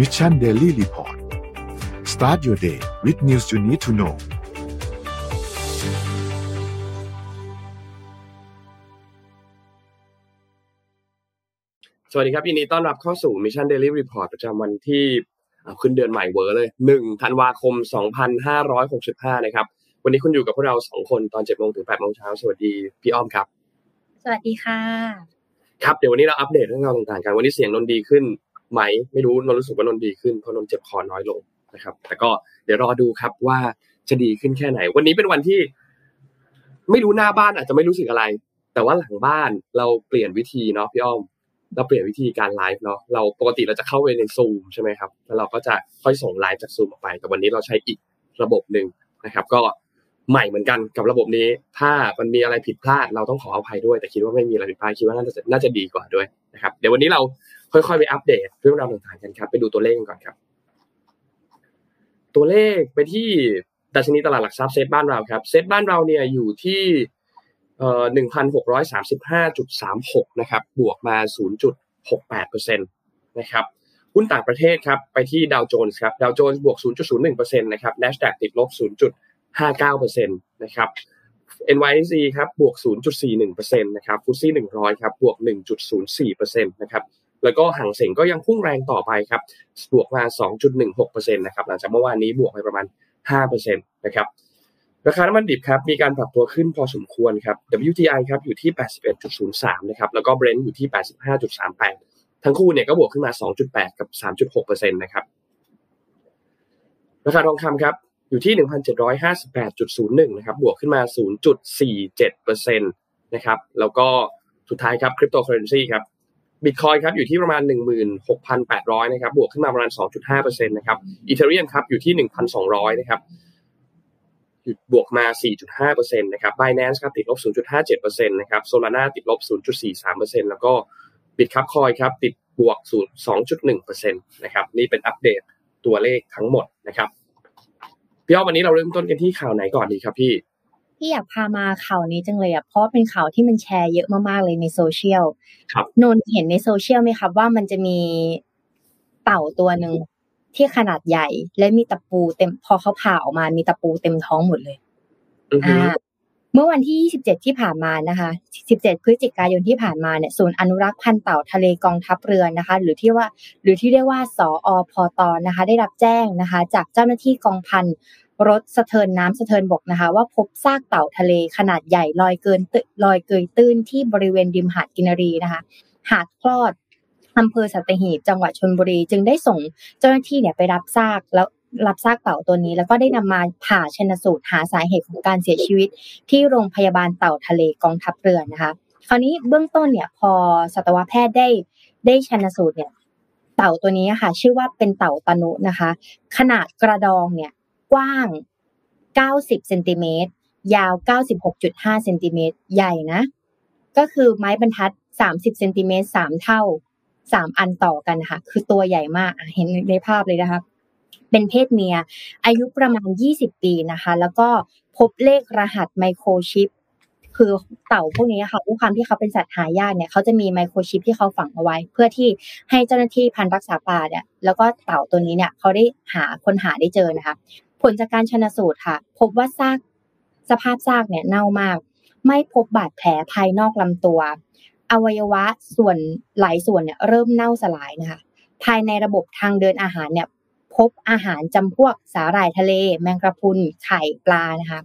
Mission Daily Report start your day with news you need to know สวัสดีครับยินดีต้อนรับเข้าสู่ Mission Daily Report ประจำวันที่ขึ้นเดือนใหม่เวอร์เลย1ธันวาคม 2565 นะครับ วันนี้คุณอยู่กับพวกเราสองคนตอน7โมงถึง8โมงเช้า สวัสดีพี่อ้อมครับ สวัสดีค่ะ ครับ เดี๋ยววันนี้เราอัปเดตเรื่องราวต่างๆกัน วันนี้เสียงนนดีขึ้น ไหมไม่รู้นนรู้สึกว่านนดีขึ้นเพราะนนเจ็บคอน้อยลงนะครับ แต่ก็เดี๋ยวรอดูครับว่าจะดีขึ้นแค่ไหน วันนี้เป็นวันที่ ไม่รู้หน้าบ้านอาจจะไม่รู้สึกอะไร แต่ว่าหลังบ้านเราเปลี่ยนวิธีเนาะพี่อ้อมเราเปลี่ยนวิธีการไลฟ์เนาะเราปกติเราจะเข้าไปในซูมใช่ไหมครับแล้วเราก็จะค่อยส่งไลฟ์จากซูมออกไป แต่วันนี้เราใช้อีกระบบหนึ่งนะครับ ก็ใหม่เหมือนกันกับระบบนี้ ถ้ามันมีอะไรผิดพลาด เราต้องขออภัยด้วย แต่คิดว่าไม่มีอะไรผิดพลาดคิดว่าน่าจะน่าจะดีกว่าด้วยนะครับ เดี๋ยววันนี้เรา ค่อยๆไปอัปเดตเรื่องราวต่างๆกันครับ ไปดูตัวเลขกันก่อนครับ ตัวเลขไปที่ดัชนีตลาดหลักทรัพย์เซตบ้านเราครับ เซตบ้านเราเนี่ยอยู่ที่เอ่อหนึ่งพันหกร้อยสามสิบห้าจุดสามหกนะครับ บวกมาศูนย์จุดหกแปดเปอร์เซ็นตนะครับหุ้นต่างประเทศครับไปที่ดาวโจนส์ครับดาวโจนส์บวก 0.01%นะครับ NASDAQ ติดลบ 0.59%นะครับ NYSE ครับบวก 0.41%นะครับฟุตซี่100 ครับบวก 1.04%นะครับ แล้วก็ห่างเสงก็ยังพุ่งแรงต่อไปครับบวกมา 2.16%นะครับหลังจากเมื่อวานนี้บวกไปประมาณ 5%นะครับราคาน้ำมันดิบครับมีการปรับตัวขึ้นพอสมควรครับ WTI ครับอยู่ที่ 81.03 นะครับแล้วก็ Brent อยู่ที่ 85.38 ทั้งคู่เนี่ยก็บวกขึ้นมา 2.8 กับ 3.6%นะครับราคาทองคำครับอยู่ที่ 1,758.01 นะครับบวกขึ้นมา 0.47%นะครับแล้วก็สุดท้ายครับคริปโตเคอร์เรนซีครับ บิตคอยครับอยู่ที่ประมาณ 16,800นะครับบวกขึ้นมาประมาณ 2.5%นะครับ Ethereum ครับอยู่ที่ 1,200นะครับหยุดบวกมา 4.5%นะครับ Binance ครับติดลบ 0.57%นะครับ Solana ติดลบ 0.43%แล้วก็บิตคับคอยครับติดบวก2.1%นะครับนี่เป็นอัปเดตตัวเลขทั้งหมดนะครับพี่อ้อวันนี้เราเริ่มต้นกันที่ข่าวไหนก่อนดีครับพี่ พี่อยากพามาข่าวนี้จังเลยอะเพราะเป็นข่าวที่มันแชร์เยอะมากๆเลยในโซเชียลครับนนท์เห็นในโซเชียลไหมครับว่ามันจะมีเต่าตัวหนึ่งที่ขนาดใหญ่ และมีตะปูเต็ม พอเขาผ่าออกมามีตะปูเต็มท้องหมดเลยอือฮึอ่าเมื่อวันที่ 27 ที่ผ่านมานะคะ 17 พฤศจิกายนที่ผ่านมาเนี่ยศูนย์อนุรักษ์พันธุ์เต่าทะเลกองทัพเรือนะคะ หรือที่ว่า หรือที่เรียกว่าสออพตนะคะ ได้รับแจ้งนะคะ จากเจ้าหน้าที่กองพัน รถสะเทินน้ำสะเทินบกนะคะ ว่าพบซากเต่าทะเลขนาดใหญ่ลอยเกินตลอยเกยตื้นที่บริเวณริมหาดกินรีนะคะ หาดคลอดอำเภอสัตหีบจังหวัดชลบุรี จึงได้ส่งเจ้าหน้าที่เนี่ยไปรับซากแล้วรับซากเต่าตัวนี้ แล้วก็ได้นำมาผ่าชนสูตรหาสาเหตุของการเสียชีวิต ที่โรงพยาบาลเต่าทะเลกองทัพเรือนะคะ คราวนี้เบื้องต้นเนี่ยพอสัตวแพทย์ได้ได้ชนสูตรเนี่ยเต่าตัวนี้ค่ะชื่อว่าเป็นเต่าตนุนะคะ ขนาดกระดองเนี่ย กว้าง 90เซนติเมตรยาว 96.5เซนติเมตรใหญ่นะ ก็คือไม้บรรทัด 30เซนติเมตรสามเท่าสามอันต่อกันนะคะคือตัวใหญ่มากเห็นในภาพเลยนะคะ เป็นเพศเมีย อายุประมาณ 20 ปีนะคะ แล้วก็พบเลขรหัสไมโครชิป คือเต่าพวกนี้ค่ะด้วยความที่เขาเป็นสัตว์หายากเนี่ยเขาจะมีไมโครชิปที่เขาฝังเอาไว้ เพื่อที่ให้เจ้าหน้าที่พันรักษาป่าเนี่ยแล้วก็เต่าตัวนี้เนี่ยเขาได้หาคนหาได้เจอนะคะ ผลจากการชนสูตรค่ะ พบว่าซากสภาพซากเนี่ยเน่ามาก ไม่พบบาดแผลภายนอกลำตัว อวัยวะส่วนหลายส่วนเนี่ยเริ่มเน่าสลายนะคะ ภายในระบบทางเดินอาหารเนี่ยพบอาหารจำพวกสาหร่ายทะเล แมงกะพรุนไข่ปลานะคะ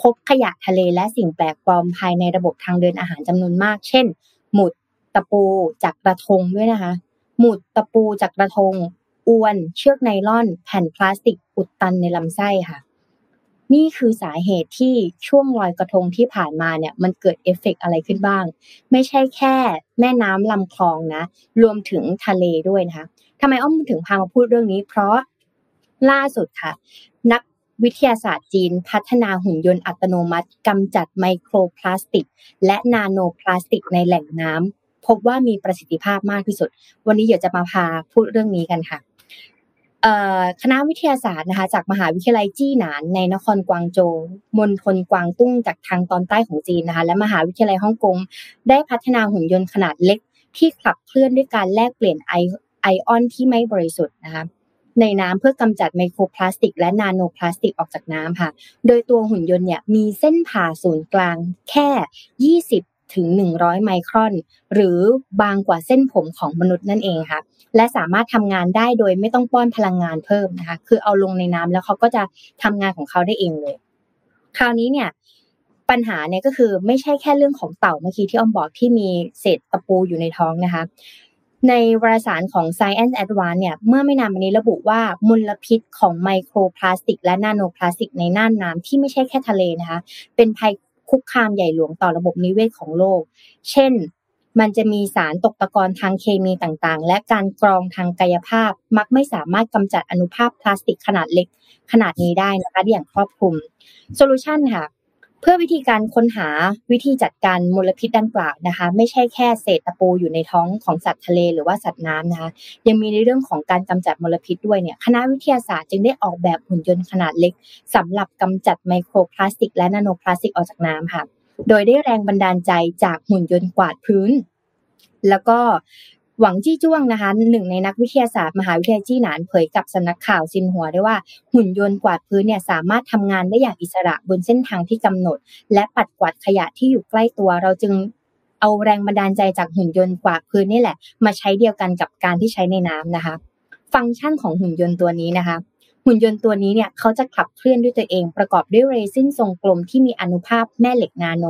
พบขยะทะเลและสิ่งแปลกปลอมภายในระบบทางเดินอาหารจำนวนมาก เช่น หมุดตะปูจากกระทงด้วยนะคะ หมุดตะปูจากกระทง อวน เชือกไนล่อน แผ่นพลาสติกอุดตันในลำไส้ค่ะ นี่คือสาเหตุที่ช่วงลอยกระทงที่ผ่านมาเนี่ย มันเกิดเอฟเฟกต์อะไรขึ้นบ้าง ไม่ใช่แค่แม่น้ำลำคลองนะ รวมถึงทะเลด้วยนะคะทำไมอ้อมถึงพามาพูดเรื่องนี้ เพราะล่าสุดค่ะ นักวิทยาศาสตร์จีนพัฒนาหุ่นยนต์อัตโนมัติกำจัดไมโครพลาสติก และนาโนพลาสติกในแหล่งน้ำพบว่ามีประสิทธิภาพมากที่สุด วันนี้เดี๋ยวจะมาพาพูดเรื่องนี้กันค่ะ คณะวิทยาศาสตร์นะคะจากมหาวิทยาลัยจี้หนานในนครกวางโจวมณฑลกวางตุ้งจากทางตอนใต้ของจีนนะคะและมหาวิทยาลัยฮ่องกงได้พัฒนาหุ่นยนต์ขนาดเล็กที่ขับเคลื่อนด้วยการแลกเปลี่ยนไอไอออนที่ไม่บริสุทธิ์นะคะในน้ำเพื่อกำจัดไมโครพลาสติก และนาโนพลาสติกออกจากน้ำค่ะ โดยตัวหุ่นยนต์เนี่ยมีเส้นผ่าศูนย์กลางแค่ 20 ถึง 100 ไมครอน หรือบางกว่าเส้นผมของมนุษย์นั่นเองค่ะ และสามารถทำงานได้โดยไม่ต้องป้อนพลังงานเพิ่มนะคะ คือเอาลงในน้ำแล้วเขาก็จะทำงานของเขาได้เองเลย คราวนี้เนี่ยปัญหาเนี่ยก็คือไม่ใช่แค่เรื่องของเต่าเมื่อกี้ที่อ้อมบอกที่มีเศษตะปูอยู่ในท้องนะคะ ในวารสารของ Science Advance เนี่ยเมื่อไม่นานมานี้ระบุว่ามลพิษของไมโครพลาสติก และนาโนพลาสติกในน่านน้ำที่ไม่ใช่แค่ทะเลนะคะ เป็นภัย คุกคามใหญ่หลวงต่อระบบนิเวศของโลก เช่น มันจะมีสารตกตะกอนทางเคมีต่างๆ และการกรองทางกายภาพ มักไม่สามารถกำจัดอนุภาคพลาสติกขนาดเล็กขนาดนี้ได้นะคะอย่างครอบคลุม solution ค่ะ เพื่อวิธีการค้นหาวิธีจัดการมลพิษดังกล่าวนะคะ ไม่ใช่แค่เศษตะปูอยู่ในท้องของสัตว์ทะเลหรือว่าสัตว์น้ำนะคะ ยังมีในเรื่องของการกำจัดมลพิษด้วยเนี่ยคณะวิทยาศาสตร์จึงได้ออกแบบหุ่นยนต์ขนาดเล็กสำหรับกำจัดไมโครพลาสติกและนาโนพลาสติกออกจากน้ำค่ะ โดยได้แรงบันดาลใจจากหุ่นยนต์กวาดพื้น แล้วก็ หวังจี้จ้วงนะคะหนึ่งในนักวิทยาศาสตร์มหาวิทยาลัยจี้หนานเผยกับสำนักข่าวซินหัวได้ว่าหุ่นยนต์กวาดพื้นเนี่ยสามารถทำงานได้อย่างอิสระบนเส้นทางที่กำหนด และปัดกวาดขยะที่อยู่ใกล้ตัว เราจึงเอาแรงบันดาลใจจากหุ่นยนต์กวาดพื้นนี่แหละ มาใช้เดียวกันกับการที่ใช้ในน้ำนะคะ ฟังก์ชันของหุ่นยนต์ตัวนี้นะคะ หุ่นยนต์ตัวนี้เนี่ยเขาจะขับเคลื่อนด้วยตัวเองประกอบด้วยเรซินทรงกลมที่มีอนุภาคแม่เหล็กนาโน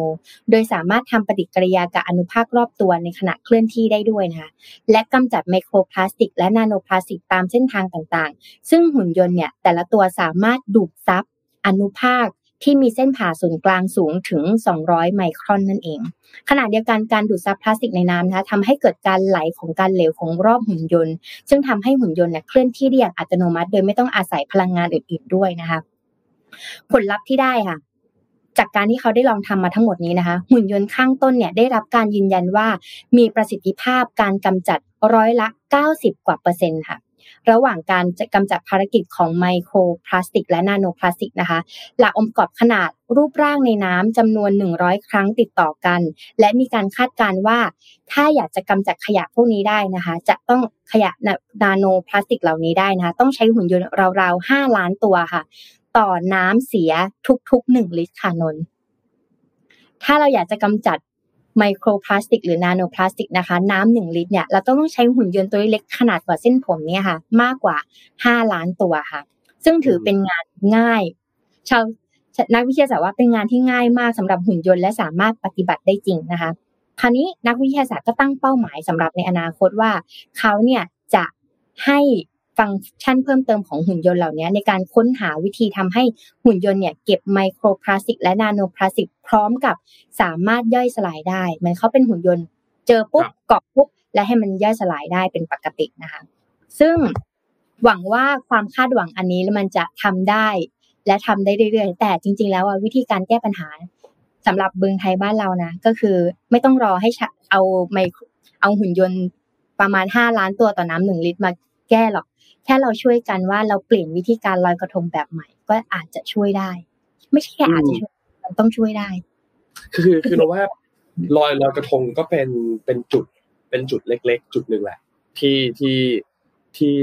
โดยสามารถทำปฏิกิริยากับอนุภาครอบตัวในขณะเคลื่อนที่ได้ด้วยนะคะและกำจัดไมโครพลาสติก และนาโนพลาสติกตามเส้นทางต่างๆ ซึ่งหุ่นยนต์เนี่ยแต่ละตัวสามารถดูดซับอนุภาค ที่มีเส้นผ่าศูนย์กลางสูงถึง 200 ไมครอนนั่นเอง ขณะเดียวกันการดูดซับพลาสติกในน้ำนะคะทำให้เกิดการไหลของการเหลวของรอบหุ่นยนต์ ซึ่งทำให้หุ่นยนต์เนี่ยเคลื่อนที่ได้อย่างอัตโนมัติ โดยไม่ต้องอาศัยพลังงานอื่น ๆด้วยนะคะ ผลลัพธ์ที่ได้ค่ะจากการที่เขาได้ลองทำมาทั้งหมดนี้นะคะ หุ่นยนต์ข้างต้นเนี่ยได้รับการยืนยันว่ามีประสิทธิภาพการกำจัดร้อยละ 90 กว่าเปอร์เซ็นต์ค่ะ ระหว่างการจะกำจัดภารกิจของไมโครพลาสติก และนาโนพลาสติกนะคะหลักองค์ประกอบขนาดรูปร่างในน้ำจำนวน 100 ครั้งติดต่อกัน และมีการคาดการว่า ถ้าอยากจะกำจัดขยะพวกนี้ได้นะคะ จะต้องขยะนาโนพลาสติกเหล่านี้ได้นะคะ ต้องใช้หุ่นยนต์ราวๆ 5 ล้านตัวค่ะ ต่อน้ำเสียทุกๆ 1 ลิตรค่ะนนถ้าเราอยากจะกำจัด ไมโครพลาสติกหรือนาโนพลาสติกนะคะ น้ำหนึ่งลิตรเนี่ยเราต้องใช้หุ่นยนต์ตัวเล็กขนาดกว่าเส้นผมเนี่ยค่ะ มากกว่าห้าล้านตัวค่ะ ซึ่งถือเป็นงานง่าย ชาวนักวิทยาศาสตร์ว่าเป็นงานที่ง่ายมากสำหรับหุ่นยนต์และสามารถปฏิบัติได้จริงนะคะ คราวนี้นักวิทยาศาสตร์ก็ตั้งเป้าหมายสำหรับในอนาคตว่าเขาเนี่ยจะให้ ฟังก์ชันเพิ่มเติมของหุ่นยนต์เหล่านี้ในการค้นหาวิธีทำให้หุ่นยนต์เนี่ยเก็บไมโครพลาสติกและนาโนพลาสติกพร้อมกับสามารถย่อยสลายได้เหมือนเขาเป็นหุ่นยนต์ เจอปุ๊บเกาะปุ๊บและให้มันย่อยสลายได้เป็นปกตินะคะ ซึ่งหวังว่าความคาดหวังอันนี้มันจะทำได้ และทำได้เรื่อยๆแต่จริง ๆ แล้ววิธีการแก้ปัญหาสำหรับเบืองไทยบ้านเรานะ ก็คือไม่ต้องรอให้เอาไมเอาหุ่นยนต์ประมาณห้าล้านตัวต่อน้ำหนึ่งลิตรมาแก้หรอก แค่เราช่วยกันว่าเราเปลี่ยนวิธีการลอยกระทงแบบใหม่ ก็อาจจะช่วยได้ ไม่ใช่แค่อาจจะช่วยมันต้องช่วยได้ คือคือเราว่าลอยลอยกระทงก็เป็นเป็นจุดเป็นจุดเล็ก ๆ จุดหนึ่งแหละ ที่ที่ที่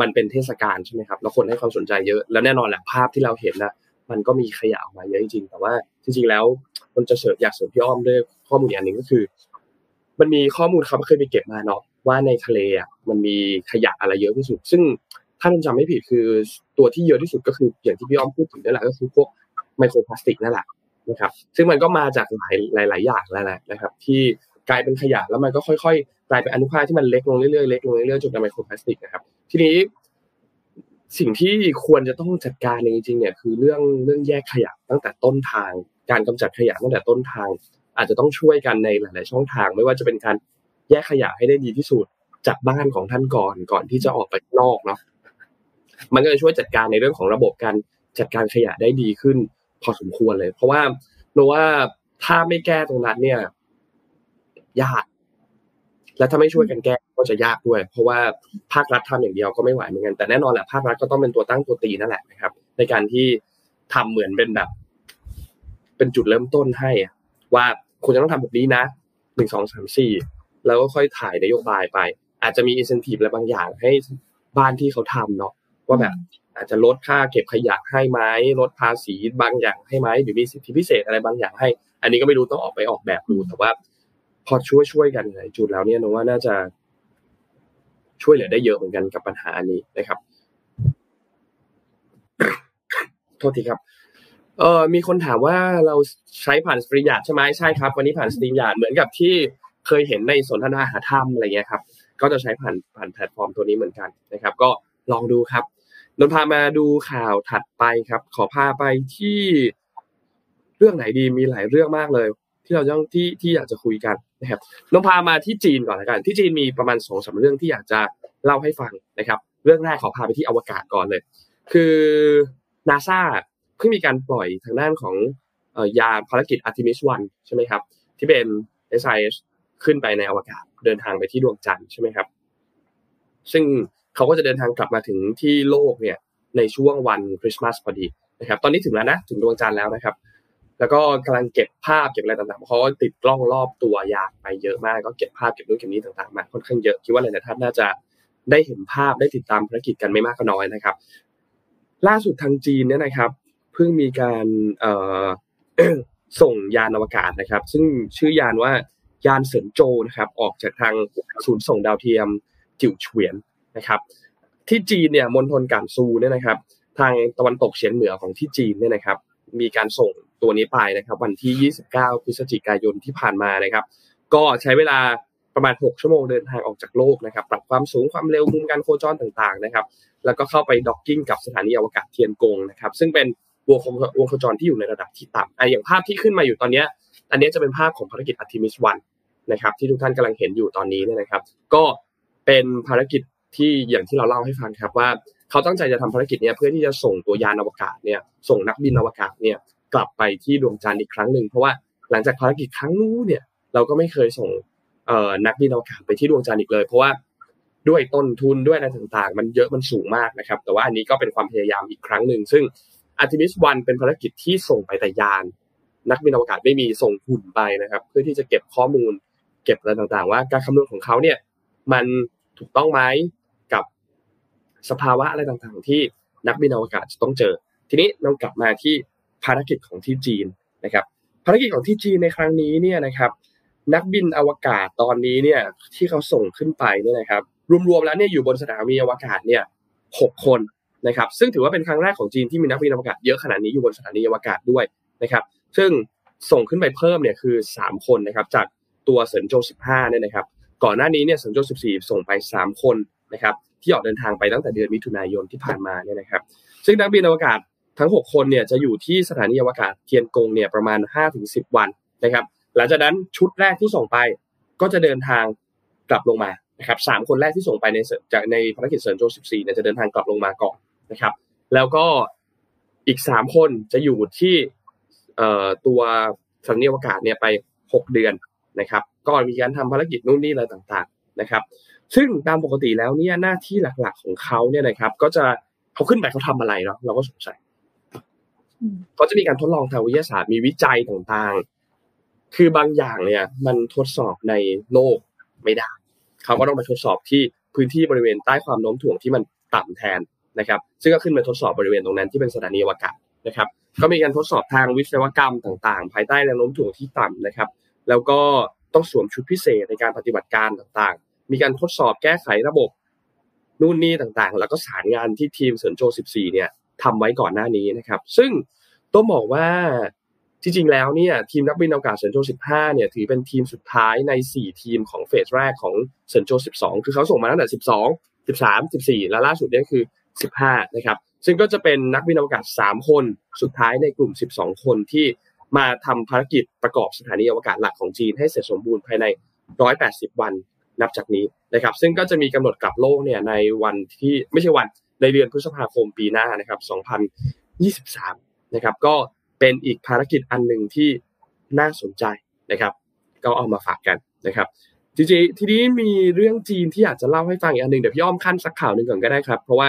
มันเป็นเทศกาลใช่ไหมครับแล้วคนให้ความสนใจเยอะแล้วแน่นอนแหละภาพที่เราเห็นนะมันก็มีขยะออกมาเยอะจริงแต่ว่าจริงๆแล้วมันจะเสริมอยากเสริมพี่อ้อมด้วยข้อมูลอย่างหนึ่งก็คือ มันมีข้อมูลครับเคยไปเก็บมาเนาะ ว่าในทะเลอะมันมีขยะอะไรเยอะที่สุด ซึ่งถ้าจำไม่ผิดคือตัวที่เยอะที่สุดก็คืออย่างที่พี่อ้อมพูดถึงนั่นแหละก็คือพวกไมโครพลาสติกนั่นแหละนะครับ ซึ่งมันก็มาจากหลายหลายหลายอย่างแล้วแหละนะครับ ที่กลายเป็นขยะแล้วมันก็ค่อยๆกลายเป็นอนุภาคที่มันเล็กลงเรื่อยๆเล็กลงเรื่อยๆจนเป็นไมโครพลาสติกนะครับ ทีนี้สิ่งที่ควรจะต้องจัดการจริงๆเนี่ยคือเรื่องเรื่องแยกขยะตั้งแต่ต้นทาง การกำจัดขยะตั้งแต่ต้นทาง อาจจะต้องช่วยกันในหลาย ๆ ช่องทาง ไม่ว่าจะเป็นการ แยกขยะให้ได้ดีที่สุดจากบ้านของท่านก่อนก่อนที่จะออกไปนอกเนาะมันก็จะช่วยจัดการในเรื่องของระบบการจัดการขยะได้ดีขึ้น พอสมควรเลย เพราะว่าเราว่าถ้าไม่แก้ตรงนั้นเนี่ย ยาก และถ้าไม่ช่วยกันแก้ก็จะยากด้วย เพราะว่าภาครัฐทำอย่างเดียวก็ไม่ไหวเหมือนกันแต่แน่นอนแหละภาครัฐก็ต้องเป็นตัวตั้งตัวตีนั่นแหละนะครับ ในการที่ทำเหมือนเป็นแบบ เป็นจุดเริ่มต้นให้ว่าคุณจะต้องทำแบบนี้นะหนึ่งสองสามสี่ แล้วก็ค่อยถ่ายนโยบายไป อาจจะมีอินเซนティブอะไรบางอย่างให้บ้านที่เขาทำเนาะว่าแบบ อาจจะลดค่าเก็บขยะให้ไหมลดภาษีบางอย่างให้ไหมหรือมีสิทธิพิเศษอะไรบางอย่างให้ อันนี้ก็ไม่รู้ต้องออกไปออกแบบดูแต่ว่า พอช่วยช่วยกันหลายจุดแล้วเนี่ยนว่าน่าจะช่วยเหลือได้เยอะเหมือนกันกับปัญหาอันนี้นะครับ โทษทีครับ เออมีคนถามว่าเราใช้ผ่านสตรีมยาร์ดใช่ไหมใช่ครับ วันนี้ผ่านสตรีมยาร์ดเหมือนกับที่ เคยเห็นในสนทนาหาธรรมอะไรเงี้ยครับ ก็จะใช้ผ่านผ่านแพลตฟอร์มตัวนี้เหมือนกันนะครับ ก็ลองดูครับนนพามาดูข่าวถัดไปครับ ขอพาไปที่เรื่องไหนดีมีหลายเรื่องมากเลย ที่เราต้องที่ที่อยากจะคุยกันนะครับนนพามาที่จีนก่อนละกัน ที่จีนมีประมาณสองสาเรื่องที่อยากจะเล่าให้ฟังนะครับ เรื่องแรกขอพาไปที่อวกาศก่อนเลย คือนาซาเพิ่งมีการปล่อยทางด้านของยานภารกิจ Artemis 1 ใช่ไหมครับ ที่เป็น SIS ขึ้นไปในอวกาศเดินทางไปที่ดวงจันทร์ใช่ไหมครับ ซึ่งเขาก็จะเดินทางกลับมาถึงที่โลกเนี่ยในช่วงวันคริสต์มาสพอดีนะครับ ตอนนี้ถึงแล้วนะถึงดวงจันทร์แล้วนะครับ แล้วก็กำลังเก็บภาพเก็บอะไรต่างๆเขาติดกล้องรอบตัวยานไปเยอะมากก็เก็บภาพเก็บนู่นเก็บนี้ต่างๆมาค่อนข้างเยอะคิดว่าหลายๆท่านน่าจะได้เห็นภาพได้ติดตามภารกิจกันไม่มากก็น้อยนะครับ ล่าสุดทางจีนเนี่ยนะครับเพิ่งมีการส่งยานอวกาศนะครับ ซึ่งชื่อยานว่า ยานเสินโจนะครับออกจากทางศูนย์ส่งดาวเทียมจิ๋วเฉวียนนะครับที่จีนเนี่ยมณฑลกานซูเนี่ยนะครับ ทางตะวันตกเฉียงเหนือของที่จีนเนี่ยนะครับ มีการส่งตัวนี้ไปนะครับ วันที่ 29 พฤศจิกายนที่ผ่านมานะครับ ก็ใช้เวลาประมาณ 6 ชั่วโมงเดินทางออกจากโลกนะครับ ปรับความสูงความเร็วมุมการโคจรต่างๆนะครับ แล้วก็เข้าไป docking กับสถานีอวกาศเทียนกงนะครับ ซึ่งเป็นวงวงโคจรที่อยู่ในระดับที่ต่ำไออย่างภาพที่ขึ้นมาอยู่ตอนนี้ อันนี้จะเป็นภาพของภารกิจ Artemis 1นะครับที่ทุกท่านกำลังเห็นอยู่ตอนนี้เนี่ยนะครับ ก็เป็นภารกิจที่อย่างที่เราเล่าให้ฟังครับว่าเขาตั้งใจจะทำภารกิจนี้เพื่อที่จะส่งตัวยานอวกาศเนี่ยส่งนักบินอวกาศเนี่ยกลับไปที่ดวงจันทร์อีกครั้งหนึ่งเพราะว่าหลังจากภารกิจครั้งนู้นเนี่ยเราก็ไม่เคยส่งเอ่อนักบินอวกาศไปที่ดวงจันทร์อีกเลย เพราะว่าด้วยต้นทุนด้วยอะไรต่างๆ มันเยอะมันสูงมากนะครับ แต่ว่าอันนี้ก็เป็นความพยายามอีกครั้งหนึ่งซึ่งอาร์ติมิสวันเป็นภารกิจที่ส่งไปแต่ยาน นักบินอวกาศไม่มีส่งหุ่นไปนะครับ เพื่อที่จะเก็บข้อมูล เก็บอะไรต่างๆ ว่าการคำนวณของเขาเนี่ย มันถูกต้องไหมกับสภาวะอะไรต่างๆ ที่นักบินอวกาศจะต้องเจอ ทีนี้เรากลับมาที่ภารกิจของที่จีนนะครับ ภารกิจของที่จีนในครั้งนี้เนี่ยนะครับ นักบินอวกาศตอนนี้เนี่ยที่เขาส่งขึ้นไปเนี่ยนะครับ รวมๆแล้วเนี่ยอยู่บนสถานีอวกาศเนี่ยหกคนนะครับ ซึ่งถือว่าเป็นครั้งแรกของจีนที่มีนักบินอวกาศเยอะขนาดนี้อยู่บนสถานีอวกาศด้วยนะครับ ซึ่งส่งขึ้นไปเพิ่มเนี่ยคือสามคนนะครับ จากตัวเซินโจ15เนี่ยนะครับ ก่อนหน้านี้เนี่ยเซินโจ14 ส่งไปสามคนนะครับ ที่ออกเดินทางไปตั้งแต่เดือนมิถุนายนที่ผ่านมาเนี่ยนะครับ ซึ่งนักบินอวกาศทั้ง 6 คนเนี่ยจะอยู่ที่สถานีอวกาศเทียนกงเนี่ยประมาณ 5-10 วันนะครับ หลังจากนั้นชุดแรกที่ส่งไปก็จะเดินทางกลับลงมานะครับสามคนแรกที่ส่งไปในจากในภารกิจเซินโจ14เนี่ยจะเดินทางกลับลงมาก่อนนะครับ แล้วก็อีกสามคนจะอยู่ที่ ตัวสถานีอวกาศเนี่ยไป 6 เดือนนะครับก็มีการทำภารกิจนู่นนี่อะไรต่างๆนะครับ ซึ่งตามปกติแล้วเนี่ยหน้าที่หลักๆของเขาเนี่ยนะครับ ก็จะเขาขึ้นไปเขาทำอะไรเนาะเราก็สงสัยเขาจะมีการทดลองทางวิทยาศาสตร์มีวิจัยต่างๆ คือบางอย่างเนี่ย มันทดสอบในโลกไม่ได้ เขาก็ต้องไปทดสอบที่พื้นที่บริเวณใต้ความโน้มถ่วงที่มันต่ำแทนนะครับ ซึ่งก็ขึ้นมาทดสอบบริเวณตรงนั้นที่เป็นสถานีอวกาศ นะครับก็มีการทดสอบทางวิศวกรรมต่างๆ ภายใต้แรงโน้มถ่วงที่ต่ำนะครับ แล้วก็ต้องสวมชุดพิเศษในการปฏิบัติการต่างๆ มีการทดสอบแก้ไขระบบนู่นนี่ต่างๆ แล้วก็สารงานที่ทีมเซินโจ 14 เนี่ยทำไว้ก่อนหน้านี้นะครับ ซึ่งต้องบอกว่าจริงๆแล้วเนี่ยทีมนักบินอวกาศเซินโจ 15 เนี่ยถือเป็นทีมสุดท้ายใน 4 ทีมของเฟสแรกของเซินโจ 12 คือเขาส่งมาตั้งแต่ 12 13 14 แล้วล่าสุดเนี่ยคือ 15 นะครับ ซึ่งก็จะเป็นนักบินอวกาศ 3 คนสุดท้ายในกลุ่ม 12 คนที่มาทำภารกิจประกอบสถานีอวกาศหลักของจีนให้เสร็จสมบูรณ์ภายใน 180 วันนับจากนี้นะครับ ซึ่งก็จะมีกำหนดกลับโลกเนี่ยในวันที่ไม่ใช่วันในเดือนพฤษภาคมปีหน้านะครับ 2023 นะครับ ก็เป็นอีกภารกิจอันหนึ่งที่น่าสนใจนะครับ ก็เอามาฝากกันนะครับจริงๆทีนี้มีเรื่องจีนที่อยากจะเล่าให้ฟังอีกอันหนึ่งเดี๋ยวพี่อ้อมขั้นสักข่าวหนึ่งก่อนก็ได้ครับ เพราะว่า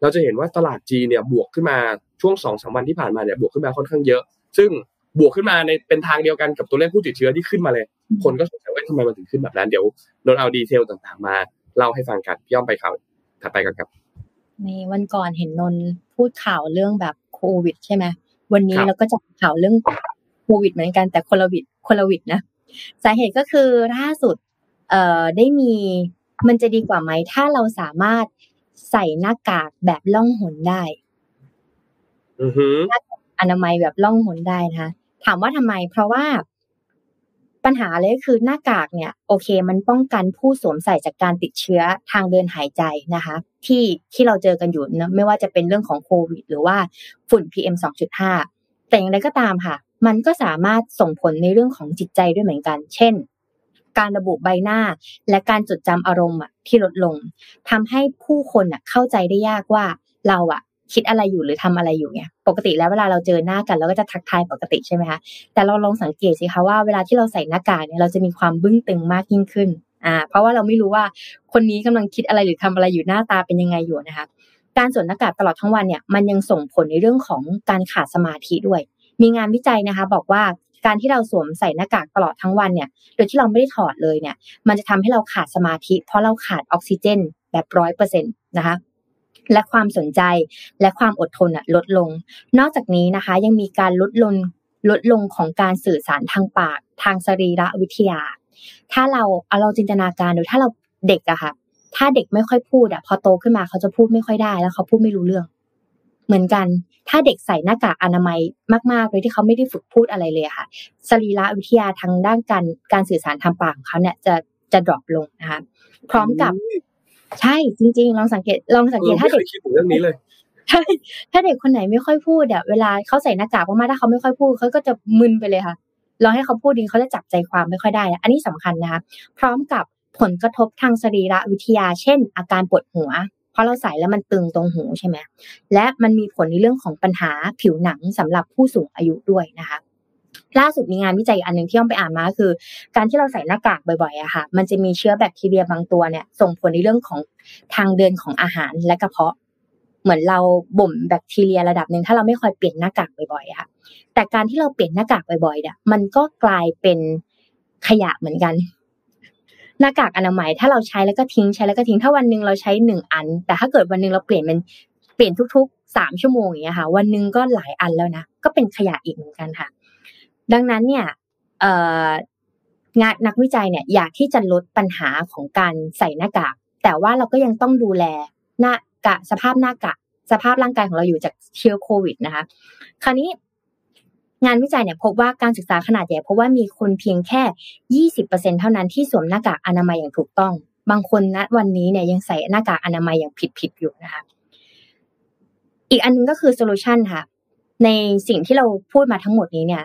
เราจะเห็นว่าตลาดจีนเนี่ยบวกขึ้นมาช่วงสองสามวันที่ผ่านมาเนี่ยบวกขึ้นมาค่อนข้างเยอะ ซึ่งบวกขึ้นมาในเป็นทางเดียวกันกับตัวเลขผู้ติดเชื้อที่ขึ้นมาเลย คนก็สงสัยว่าทำไมมันถึงขึ้นแบบนั้น เดี๋ยวนนเอาดีเทลต่างๆมาเล่าให้ฟังกันพี่อ้อมไปข่าวถัดไปกันครับ ในวันก่อนเห็นนนพูดข่าวเรื่องแบบโควิด ใช่ไหมวันนี้เราก็จะข่าวเรื่องโควิดเหมือนกันแต่คนละวิดคนละวิดนะสาเหตุก็คือล่าสุดเอ่อได้มีมันจะดีกว่าไหมถ้าเราสามารถ ใส่หน้ากากแบบล่องหนได้อือฮึอนามัยแบบล่องหนได้นะคะถามว่าทำไม เพราะว่าปัญหาเลยคือหน้ากากเนี่ย โอเค มันป้องกันผู้สวมใส่จากการติดเชื้อทางเดินหายใจนะคะ ที่ที่เราเจอกันอยู่นะไม่ว่าจะเป็นเรื่องของโควิด หรือว่าฝุ่น PM 2.5แต่อย่างไรก็ตามค่ะ มันก็สามารถส่งผลในเรื่องของจิตใจด้วยเหมือนกัน เช่น การระบุใบหน้า และการจดจำอารมณ์ที่ลดลงทำให้ผู้คนเข้าใจได้ยากว่าเราอะคิดอะไรอยู่หรือทำอะไรอยู่เนี่ยปกติแล้วเวลาเราเจอหน้ากันเราก็จะทักทายปกติใช่ไหมคะแต่เราลองสังเกตสิคะว่าเวลาที่เราใส่หน้ากากเนี่ยเราจะมีความบึ้งตึงมากยิ่งขึ้นอ่าเพราะว่าเราไม่รู้ว่าคนนี้กำลังคิดอะไรหรือทำอะไรอยู่หน้าตาเป็นยังไงอยู่นะคะการสวมหน้ากากตลอดทั้งวันเนี่ยมันยังส่งผลในเรื่องของการขาดสมาธิด้วย มีงานวิจัยนะคะ บอกว่า การที่เราสวมใส่หน้ากากตลอดทั้งวันเนี่ย โดยที่เราไม่ได้ถอดเลยเนี่ย มันจะทำให้เราขาดสมาธิ เพราะเราขาดออกซิเจนแบบร้อยเปอร์เซ็นต์นะคะและความสนใจและความอดทนลดลง นอกจากนี้นะคะยังมีการลดลงลดลงของการสื่อสารทางปาก ทางสรีระวิทยา ถ้าเราเอาเราจินตนาการดูถ้าเราเด็กอะค่ะ ถ้าเด็กไม่ค่อยพูดอะพอโตขึ้นมาเขาจะพูดไม่ค่อยได้ แล้วเขาพูดไม่รู้เรื่อง เหมือนกัน ถ้าเด็กใส่หน้ากากอนามัยมากๆโดยที่เขาไม่ได้ฝึกพูดอะไรเลยค่ะสรีระวิทยาทางด้านการการสื่อสารทางปากของเขาเนี่ยจะจะดรอปลงนะคะพร้อมกับใช่จริง ๆ ลองสังเกตลองสังเกตถ้าเด็กคิดถึงเรื่องนี้เลยใช่ถ้าเด็กคนไหนไม่ค่อยพูดเดี๋ยเวลาเขาใส่หน้ากากมากๆถ้าเขาไม่ค่อยพูดเขาก็จะมึนไปเลยค่ะลองให้เขาพูดดีเขาจะจับใจความไม่ค่อยได้ อันนี้สำคัญนะคะพร้อมกับผลกระทบทางสรีระวิทยา เช่น อาการปวดหัว เพราะเราใส่แล้วมันตึงตรงหูใช่ไหมและมันมีผลในเรื่องของปัญหาผิวหนังสำหรับผู้สูงอายุด้วยนะคะล่าสุดมีงานวิจัยอันหนึ่งที่ต้องไปอ่านมาคือ การที่เราใส่หน้ากากบ่อยๆอะค่ะ มันจะมีเชื้อแบคทีเรียบางตัวเนี่ย ส่งผลในเรื่องของทางเดินของอาหารและกระเพาะ เหมือนเราบ่มแบคทีเรียระดับหนึ่งถ้าเราไม่คอยเปลี่ยนหน้ากากบ่อยๆค่ะ แต่การที่เราเปลี่ยนหน้ากากบ่อยๆเนี่ยมันก็กลายเป็นขยะเหมือนกัน หน้ากากอนามัยถ้าเราใช้แล้วก็ทิ้งใช้แล้วก็ทิ้งถ้าวันหนึ่งเราใช้หนึ่งอัน แต่ถ้าเกิดวันหนึ่งเราเปลี่ยนเป็นเปลี่ยนทุกๆสามชั่วโมงอย่างเงี้ยค่ะ วันหนึ่งก็หลายอันแล้วนะก็เป็นขยะอีกเหมือนกันค่ะ ดังนั้นเนี่ยงานนักวิจัยเนี่ยอยากที่จะลดปัญหาของการใส่หน้ากาก แต่ว่าเราก็ยังต้องดูแลหน้ากะสภาพหน้ากากสภาพร่างกายของเราอยู่จากเชื้อโควิดนะคะ คราวนี้ งานวิจัยเนี่ยพบว่าการศึกษาขนาดใหญ่พบว่ามีคนเพียงแค่ยี่สิบเเซ็นเท่านั้นที่สวมหน้ากากอนามัยอย่างถูกต้อง บางคนณวันนี้เนี่ยยังใส่หน้ากากอนามัยอย่างผิดๆอยู่นะคะอีกอันนึงก็คือโซลูชันค่ะ ในสิ่งที่เราพูดมาทั้งหมดนี้เนี่ย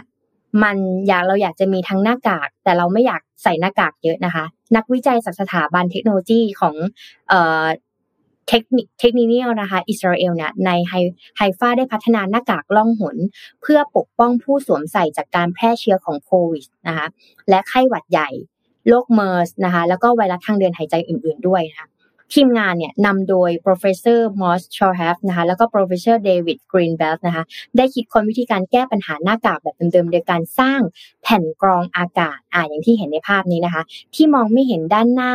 มันอยากเราอยากจะมีทั้งหน้ากาก แต่เราไม่อยากใส่หน้ากากเยอะนะคะ นักวิจัยจากสถาบันเทคโนโลยีของ เทคนิค Technion นะคะอิสราเอลเนี่ยในไฮไฮฟาได้พัฒนาหน้ากากล่องหน เพื่อปกป้องผู้สวมใส่จากการแพร่เชื้อของโควิดนะคะและไข้หวัดใหญ่โรคเมอร์สนะคะแล้วก็ไวรัสทางเดินหายใจอื่น ๆด้วยนะคะทีมงานเนี่ยนำโดย professor Moss c h o r h a f นะคะแล้วก็ professor David Greenblatt นะคะได้คิดค้นวิธีการแก้ปัญหาหน้ากากแบบเดิมๆ โดยการสร้างแผ่นกรองอากาศอ่าอย่างที่เห็นในภาพนี้นะคะ ที่มองไม่เห็นด้านหน้า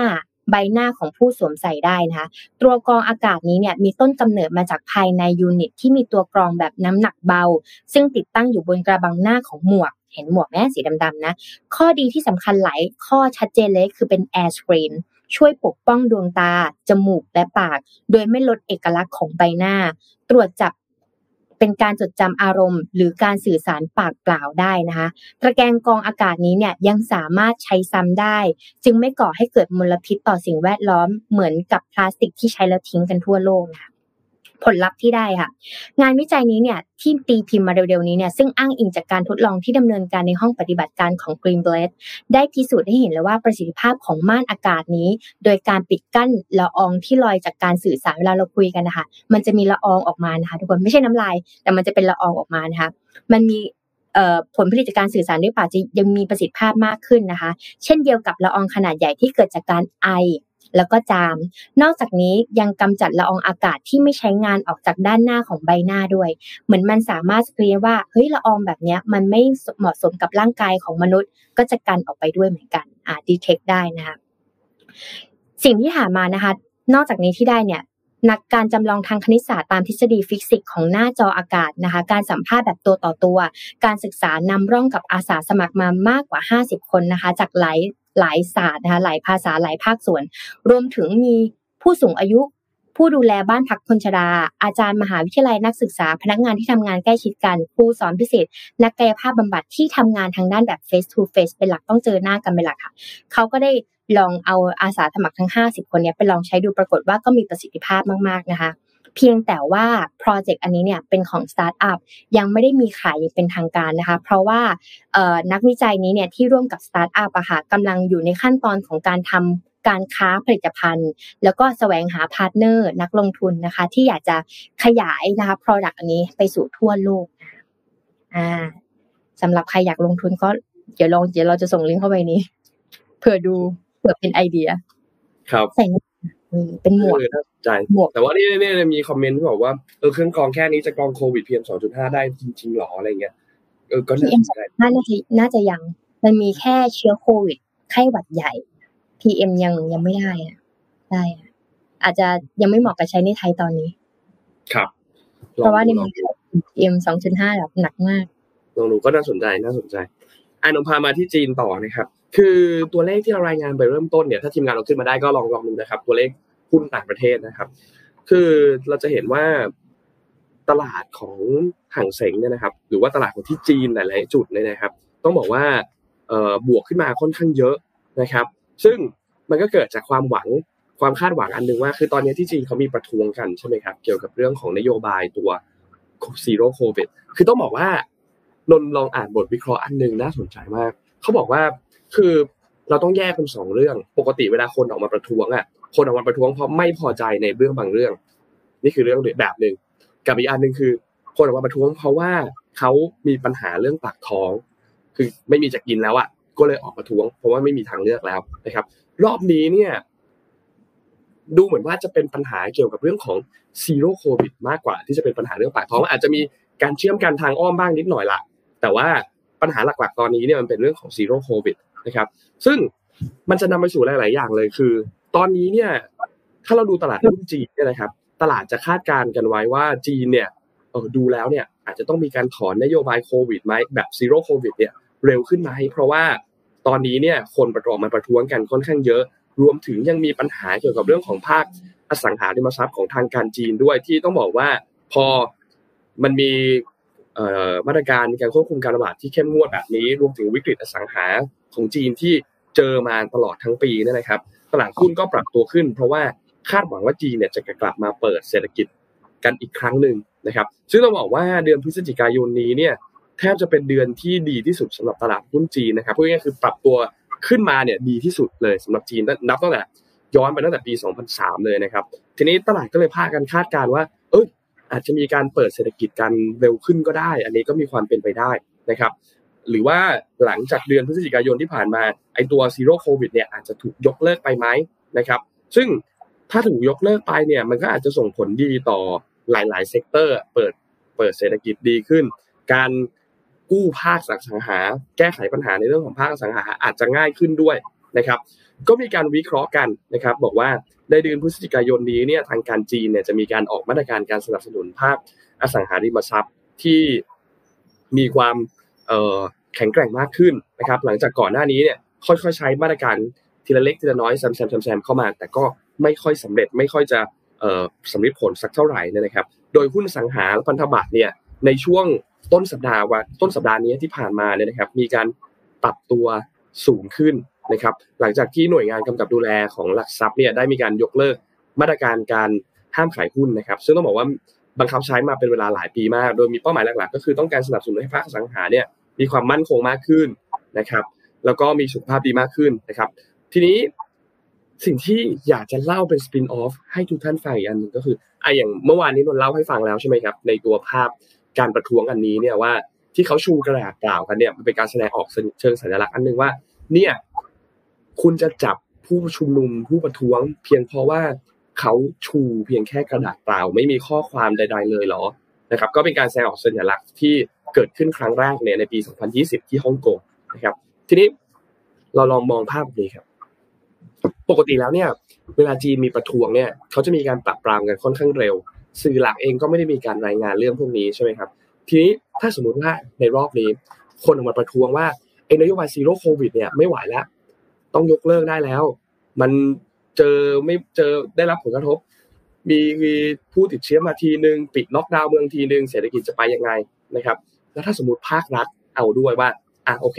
ใบหน้าของผู้สวมใส่ได้นะคะตัวกรองอากาศนี้เนี่ยมีต้นกำเนิดมาจากภายในยูนิต ที่มีตัวกรองแบบน้ำหนักเบา ซึ่งติดตั้งอยู่บนกระบังหน้าของหมวก เห็นหมวกแม่สีดำๆนะ ข้อดีที่สำคัญหลายข้อชัดเจนเลยคือเป็นแอร์สกรีนช่วยปกป้องดวงตา จมูก และปาก โดยไม่ลดเอกลักษณ์ของใบหน้า ตรวจจับ เป็นการจดจำอารมณ์ หรือการสื่อสารปากเปล่าได้นะคะตะแกรงกรองอากาศนี้เนี่ยยังสามารถใช้ซ้ำได้ จึงไม่ก่อให้เกิดมลพิษต่อสิ่งแวดล้อมเหมือนกับพลาสติกที่ใช้แล้วทิ้งกันทั่วโลกนะ ผลลัพธ์ที่ได้ค่ะ งานวิจัยนี้เนี่ยที่ตีพิมพ์มาเร็วๆนี้เนี่ยซึ่งอ้างอิงจากการทดลองที่ดำเนินการในห้องปฏิบัติการของ Greenblatt ได้พิสูจน์ให้เห็นแล้วว่าประสิทธิภาพของม่านอากาศนี้ โดยการปิดกั้นละอองที่ลอยจากการสื่อสารเวลาเราคุยกันนะคะมันจะมีละอองออกมานะคะทุกคนไม่ใช่น้ำลาย แต่มันจะเป็นละอองออกมานะคะมันมีผลผลิตจากการสื่อสารด้วยปากจะยังมีประสิทธิภาพมากขึ้นนะคะ เช่นเดียวกับละอองขนาดใหญ่ที่เกิดจากการไอ แล้วก็จาม นอกจากนี้ยังกำจัดละอองอากาศที่ไม่ใช้งานออกจากด้านหน้าของใบหน้าด้วย เหมือนมันสามารถสกรีนว่าเฮ้ยละอองแบบนี้มันไม่เหมาะสมกับร่างกายของมนุษย์ ก็จะกันออกไปด้วยเหมือนกันอ่าดีเทคได้นะคะสิ่งที่หามานะคะ นอกจากนี้ที่ได้เนี่ยนักการจำลองทางคณิตศาสตร์ตามทฤษฎีฟิสิกส์ของหน้าจออากาศนะคะ การสัมภาษณ์แบบตัวต่อตัว การศึกษานำร่องกับอาสาสมัครมามากกว่า 50 คนนะคะ จากหลาย หลายศาสตร์นะคะหลายภาษาหลายภาคส่วน รวมถึงมีผู้สูงอายุผู้ดูแลบ้านพักคนชรา อาจารย์มหาวิทยาลัยนักศึกษา พนักงานที่ทำงานใกล้ชิดกันครูสอนพิเศษ นักกายภาพบำบัดที่ทำงานทางด้านแบบ face to face เป็นหลักต้องเจอหน้ากันเป็นหลักค่ะเขาก็ได้ลองเอาอาสาสมัครทั้ง 50 คนนี้ไปลองใช้ดูปรากฏว่าก็มีประสิทธิภาพมากๆนะคะ เพียงแต่ว่าโปรเจกต์อันนี้เนี่ยเป็นของสตาร์ทอัพยังไม่ได้มีขายอย่างเป็นทางการนะคะ เพราะว่านักวิจัยนี้เนี่ยที่ร่วมกับสตาร์ทอัพอะค่ะกำลังอยู่ในขั้นตอนของการทำการค้าผลิตภัณฑ์ แล้วก็แสวงหาพาร์ทเนอร์นักลงทุนนะคะ ที่อยากจะขยายนะคะ Product อันนี้ไปสู่ทั่วโลกอ่าสำหรับใครอยากลงทุนก็เดี๋ยวลองเดี๋ยวเราจะส่งลิงก์เข้าไปนี้เผื่อดูเผื่อเป็นไอเดีย ครับใส่เป็นหมวก น่าสนใจหมวกแต่ว่านี่นี่มีคอมเมนต์ที่บอกว่าเออเครื่องกรองแค่นี้จะกรองโควิดเพียงสองจุดห้าได้จริงๆหรออะไรเงี้ยเออก็น่าสนใจน่าจะน่าจะยัง มันมีแค่เชื้อโควิด ไข้หวัดใหญ่พีเอ็มยังยังไม่ได้อะได้อาจจะยังไม่เหมาะกับใช้ในไทยตอนนี้ ครับ เพราะว่าในเมืองเอ็มสองจุดห้าแบบหนักมากลองดูก็น่าสนใจน่าสนใจอ่านมพามาที่จีนต่อนะครับ คือตัวเลขที่เรารายงานไปเริ่มต้นเนี่ย ถ้าทีมงานเราขึ้นมาได้ก็ลองลองดูนะครับ ตัวเลข หุ้นต่างประเทศนะครับ คือเราจะเห็นว่าตลาดของห่างเสงเนี่ยนะครับ หรือว่าตลาดของที่จีนหลายๆจุดเนี่ยนะครับ ต้องบอกว่าบวกขึ้นมาค่อนข้างเยอะนะครับ ซึ่งมันก็เกิดจากความหวังความคาดหวังอันหนึ่งว่า คือตอนนี้ที่จีนเขามีประท้วงกันใช่ไหมครับ เกี่ยวกับเรื่องของนโยบายตัวซีโร่โควิดคือต้องบอกว่านนลองอ่านบทวิเคราะห์อันหนึ่งน่าสนใจมาก เขาบอกว่าคือเราต้องแยกเป็นสองเรื่อง ปกติเวลาคนออกมาประท้วงอะ คนออกมาประท้วงเพราะไม่พอใจในเรื่องบางเรื่อง นี่คือเรื่องแบบหนึ่งกับอีกอันหนึ่งคือ คนออกมาประท้วง เพราะว่าเขามีปัญหาเรื่องปากท้อง คือไม่มีจะกินแล้วอะก็เลยออกประท้วง เพราะว่าไม่มีทางเลือกแล้วนะครับ รอบนี้เนี่ยดูเหมือนว่าจะเป็นปัญหาเกี่ยวกับเรื่องของซีโร่โควิดมากกว่า ที่จะเป็นปัญหาเรื่องปากท้องอาจจะมีการเชื่อมกันทางอ้อมบ้างนิดหน่อยละแต่ว่าปัญหาหลักๆ ตอนนี้เนี่ยมันเป็นเรื่องของซีโร่โควิดนะครับ ซึ่งมันจะนำไปสู่หลาย ๆ อย่างเลยคือ ตอนนี้เนี่ย ถ้าเราดูตลาดหุ้นจีนเนี่ยนะครับ ตลาดจะคาดการณ์กันไว้ว่าจีนเนี่ยเออดูแล้วเนี่ย อาจจะต้องมีการถอนนโยบายโควิดไหมแบบซีโร่โควิดเนี่ยเร็วขึ้นไหมเพราะว่าตอนนี้เนี่ยคนประกอบมาประท้วงกันค่อนข้างเยอะ รวมถึงยังมีปัญหาเกี่ยวกับเรื่องของภาคอสังหาริมทรัพย์ของทางการจีนด้วยที่ต้องบอกว่าพอมันมีมาตรการการควบคุมการระบาดที่เข้มงวดแบบนี้ รวมถึงวิกฤตอสังหาของจีนที่เจอมาตลอดทั้งปีนี่นะครับ ตลาดหุ้นก็ปรับตัวขึ้น เพราะว่าคาดหวังว่าจีนเนี่ยจะกลับมาเปิดเศรษฐกิจกันอีกครั้งหนึ่งนะครับ ซึ่งต้องบอกว่าเดือนพฤศจิกายนนี้เนี่ยแทบจะเป็นเดือนที่ดีที่สุดสำหรับตลาดหุ้นจีนนะครับพูดง่ายๆคือปรับตัวขึ้นมาเนี่ยดีที่สุดเลยสำหรับจีนนับตั้งแต่ย้อนไปตั้งแต่ปี 2003 เลยนะครับ ทีนี้ตลาดก็เลยพากันคาดการว่า เอยอาจจะมีการเปิดเศรษฐกิจกันเร็วขึ้นก็ได้ อันนี้ก็มีความเป็นไปได้นะครับ หรือว่าหลังจากเดือนพฤศจิกายนที่ผ่านมาไอตัวซีโร่โควิดเนี่ยอาจจะถูกยกเลิกไปไหมนะครับซึ่งถ้าถูกยกเลิกไปเนี่ยมันก็อาจจะส่งผลดีต่อหลาย ๆ sector เปิดเปิดเศรษฐกิจดีขึ้น การกู้ภาคอสังหา แก้ไขปัญหาในเรื่องของภาคอสังหาอาจจะง่ายขึ้นด้วยนะครับ ก็มีการวิเคราะห์กันนะครับ บอกว่าในเดือนพฤศจิกายนนี้เนี่ยทางการจีนเนี่ยจะมีการออกมาตรการการสนับสนุนภาคอสังหาริมทรัพย์ที่มีความ แข็งแกร่งมากขึ้นนะครับ หลังจากก่อนหน้านี้เนี่ยค่อยๆใช้มาตรการทีละเล็กทีละน้อยแซมแซมแซมเข้ามา แต่ก็ไม่ค่อยสำเร็จไม่ค่อยจะสำเร็จผลสักเท่าไหร่นะครับ โดยหุ้นอสังหาพันธบัตรเนี่ยในช่วงต้นสัปดาห์วันต้นสัปดาห์นี้ที่ผ่านมาเนี่ยนะครับ มีการปรับตัวสูงขึ้นนะครับ หลังจากที่หน่วยงานกำกับดูแลของหลักทรัพย์เนี่ยได้มีการยกเลิกมาตรการการห้ามขายหุ้นนะครับ ซึ่งต้องบอกว่าบังคับใช้มาเป็นเวลาหลายปีมาก โดยมีเป้าหมายหลักๆ ก็คือต้องการสนับสนุนให้ภาคอสังหาเนี่ย มีความมั่นคงมากขึ้นนะครับ แล้วก็มีสุขภาพดีมากขึ้นนะครับ ทีนี้สิ่งที่อยากจะเล่าเป็นสปินออฟให้ทุกท่านฟังอีกอันนึงก็คือไอ้อย่างเมื่อวานนี้นนเล่าให้ฟังแล้วใช่ไหมครับ ในตัวภาพการประท้วงอันนี้เนี่ยว่าที่เขาชูกระดาษเปล่ากันเนี่ยมันเป็นการแสดงออกเชิงสัญลักษณ์อันนึงว่า เนี่ย คุณจะจับผู้ชุมนุมผู้ประท้วง เพียงเพราะว่าเขาชูเพียงแค่กระดาษเปล่า ไม่มีข้อความใด ๆ เลยเหรอนะครับ ก็เป็นการแสดงออกสัญลักษณ์ที่ เกิดขึ้นครั้งแรกเนี่ยในปี 2020 ที่ฮ่องกงนะครับ ทีนี้เราลองมองภาพนี้ครับ ปกติแล้วเนี่ย เวลาจีนมีประท้วงเนี่ยเขาจะมีการปรับปรามกันค่อนข้างเร็ว สื่อหลักเองก็ไม่ได้มีการรายงานเรื่องพวกนี้ใช่ไหมครับ ทีนี้ถ้าสมมติว่าในรอบนี้ คนออกมาประท้วงว่าไอ้นโยบายซีโร่โควิดเนี่ยไม่ไหวแล้ว ต้องยกเลิกได้แล้ว มันเจอไม่เจอได้รับผลกระทบ มีผู้ติดเชื้อมาทีหนึ่งปิดล็อกดาวน์เมืองทีหนึ่งเศรษฐกิจจะไปยังไงนะครับ แล้วถ้าสมมติภาครัฐเอาด้วยว่าอะโอเค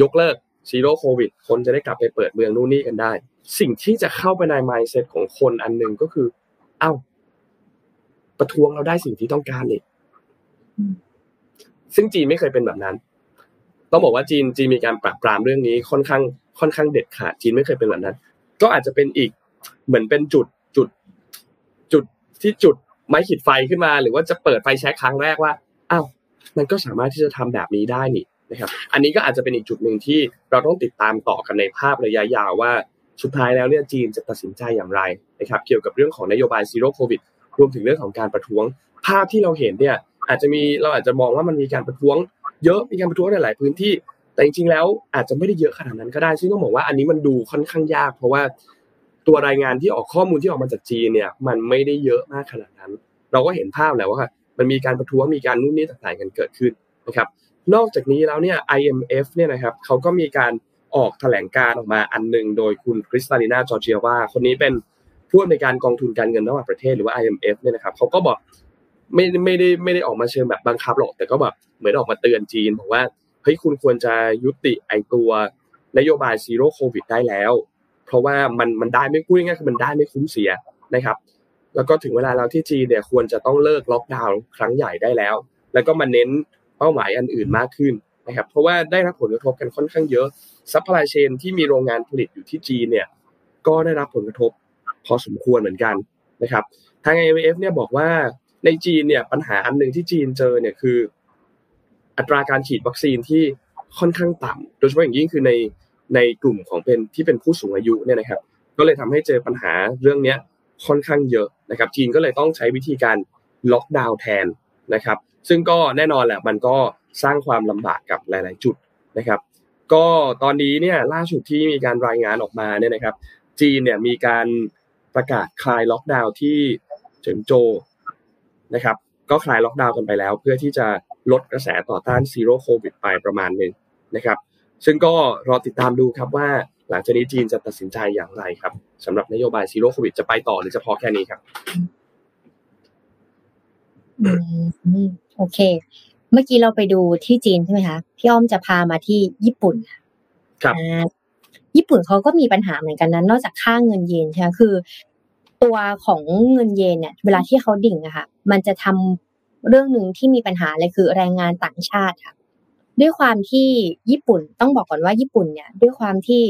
ยกเลิกซีโร่โควิด คนจะได้กลับไปเปิดเมืองนู่นนี่กันได้ สิ่งที่จะเข้าไปใน mindset ของคนอันหนึ่งก็คือ เอ้า ประท้วงเราได้สิ่งที่ต้องการนี่ซึ่งจีนไม่เคยเป็นแบบนั้น ต้องบอกว่าจีนจีนมีการปราบปรามเรื่องนี้ค่อนข้าง ค่อนข้างเด็ดขาดจีนไม่เคยเป็นแบบนั้น ก็อาจจะเป็นอีกเหมือนเป็นจุดจุด จุดที่จุดไม้ขีดไฟขึ้นมา หรือว่าจะเปิดไฟแช็คครั้งแรกว่า อ้าวมันก็สามารถที่จะทำแบบนี้ได้นี่นะครับอันนี้ก็อาจจะเป็นอีกจุดหนึ่งที่เราต้องติดตามต่อกันในภาพระยะยาวว่าสุดท้ายแล้วเนี่ยจีนจะตัดสินใจอย่างไรนะครับเกี่ยวกับเรื่องของนโยบายซีโร่โควิดรวมถึงเรื่องของการประท้วง ภาพที่เราเห็นเนี่ยอาจจะมีเราอาจจะมองว่ามันมีการประท้วง เยอะมีการประท้วงในหลายพื้นที่ แต่จริงๆแล้วอาจจะไม่ได้เยอะขนาดนั้นก็ได้ซึ่งต้องบอกว่าอันนี้มันดูค่อนข้างยาก เพราะว่าตัวรายงานที่ออกข้อมูลที่ออกมาจากจีนเนี่ยมันไม่ได้เยอะมากขนาดนั้น เราก็เห็นภาพแล้วว่า มันมีการประท้วงมีการนู่นนี่ต่างๆกันเกิดขึ้นนะครับนอกจากนี้แล้วเนี่ย IMF เนี่ยนะครับเขาก็มีการออกแถลงการออกมาอันหนึ่งโดยคุณคริสตาลินาจอร์เจียว่าคนนี้เป็นผู้อำนวยการกองทุนการเงินระหว่างประเทศหรือว่า IMF เนี่ยนะครับเขาก็บอกไม่ไม่ได้ไม่ได้ออกมาเชิงแบบบังคับหรอก แต่ก็แบบเหมือนออกมาเตือนจีนบอกว่าเฮ้ยคุณควรจะยุติไอตัวนโยบายซีโร่โควิดได้แล้ว เพราะว่ามันมันได้ไม่พูดง่ายคือมันได้ไม่คุ้มเสียนะครับ แล้วก็ถึงเวลาแล้วที่จีนเนี่ยควรจะต้องเลิกล็อกดาวน์ครั้งใหญ่ได้แล้ว แล้วก็มาเน้นเป้าหมายอันอื่นมากขึ้นนะครับ เพราะว่าได้รับผลกระทบกันค่อนข้างเยอะซัพพลายเชนที่มีโรงงานผลิตอยู่ที่จีนเนี่ยก็ได้รับผลกระทบพอสมควรเหมือนกันนะครับทาง IMF เนี่ยบอกว่าในจีนเนี่ยปัญหาอันหนึ่งที่จีนเจอเนี่ยคือ อัตราการฉีดวัคซีนที่ค่อนข้างต่ำโดยเฉพาะอย่างยิ่งคือในในกลุ่มของเป็นที่เป็นผู้สูงอายุเนี่ยนะครับ ก็เลยทำให้เจอปัญหาเรื่องเนี้ย ค่อนข้างเยอะนะครับจีนก็เลยต้องใช้วิธีการล็อกดาวน์แทนนะครับซึ่งก็แน่นอนแหละมันก็สร้างความลำบากกับหลาย ๆ จุดนะครับก็ตอนนี้เนี่ยล่าสุดที่มีการรายงานออกมาเนี่ยนะครับจีนเนี่ยมีการประกาศคลายล็อกดาวน์ที่เจิ้งโจวนะครับก็คลายล็อกดาวน์กันไปแล้ว เพื่อที่จะลดกระแสต่อต้านซีโร่โควิดไปประมาณหนึ่งนะครับซึ่งก็รอติดตามดูครับว่า หลังจากนี้จีนจะตัดสินใจอย่างไรครับสำหรับนโยบายซีโร่โควิดจะไปต่อหรือจะพอแค่นี้ครับอืมโอเค เมื่อกี้เราไปดูที่จีนใช่ไหมคะพี่อ้อมจะพามาที่ญี่ปุ่นครับอ่าญี่ปุ่นเขาก็มีปัญหาเหมือนกันนะนอกจากค่าเงินเยนใช่ไหมคือ ตัวของเงินเยนเนี่ย เวลาที่เขาดิ่งอะค่ะ มันจะทำเรื่องหนึ่งที่มีปัญหาเลยคือแรงงานต่างชาติค่ะ ด้วยความที่ญี่ปุ่นต้องบอกก่อนว่าญี่ปุ่นเนี่ยด้วยความที่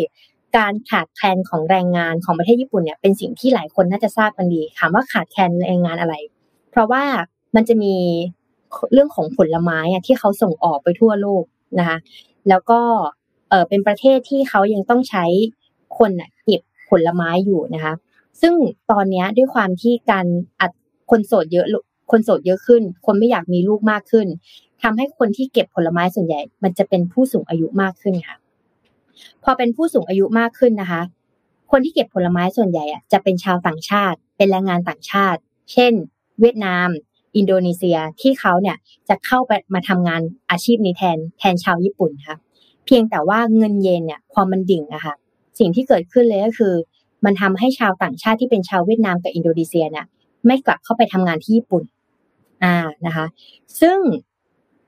การขาดแคลนของแรงงานของประเทศญี่ปุ่นเนี่ยเป็นสิ่งที่หลายคนน่าจะทราบกันดีถามว่าขาดแคลนแรงงานอะไร เพราะว่ามันจะมีเรื่องของผลไม้อะที่เขาส่งออกไปทั่วโลกนะคะแล้วก็เออเป็นประเทศที่เขายังต้องใช้คนอะเก็บผลไม้อยู่นะคะซึ่งตอนนี้ด้วยความที่การอัดคนโสดเยอะคนโสดเยอะขึ้น คนไม่อยากมีลูกมากขึ้น ทำให้คนที่เก็บผลไม้ส่วนใหญ่ มันจะเป็นผู้สูงอายุมากขึ้นค่ะ พอเป็นผู้สูงอายุมากขึ้นนะคะ คนที่เก็บผลไม้ส่วนใหญ่อะจะเป็นชาวต่างชาติ เป็นแรงงานต่างชาติ เช่น เวียดนาม อินโดนีเซียที่เขาเนี่ยจะเข้าไปมาทำงานอาชีพนี้แทนแทนชาวญี่ปุ่นค่ะ เพียงแต่ว่าเงินเยนเนี่ยพอมันดิ่งอะค่ะ สิ่งที่เกิดขึ้นเลยก็คือ มันทำให้ชาวต่างชาติที่เป็นชาวเวียดนามกับอินโดนีเซียเนี่ยไม่กลับเข้าไปทำงานที่ญี่ปุ่น อ่านะคะ ซึ่ง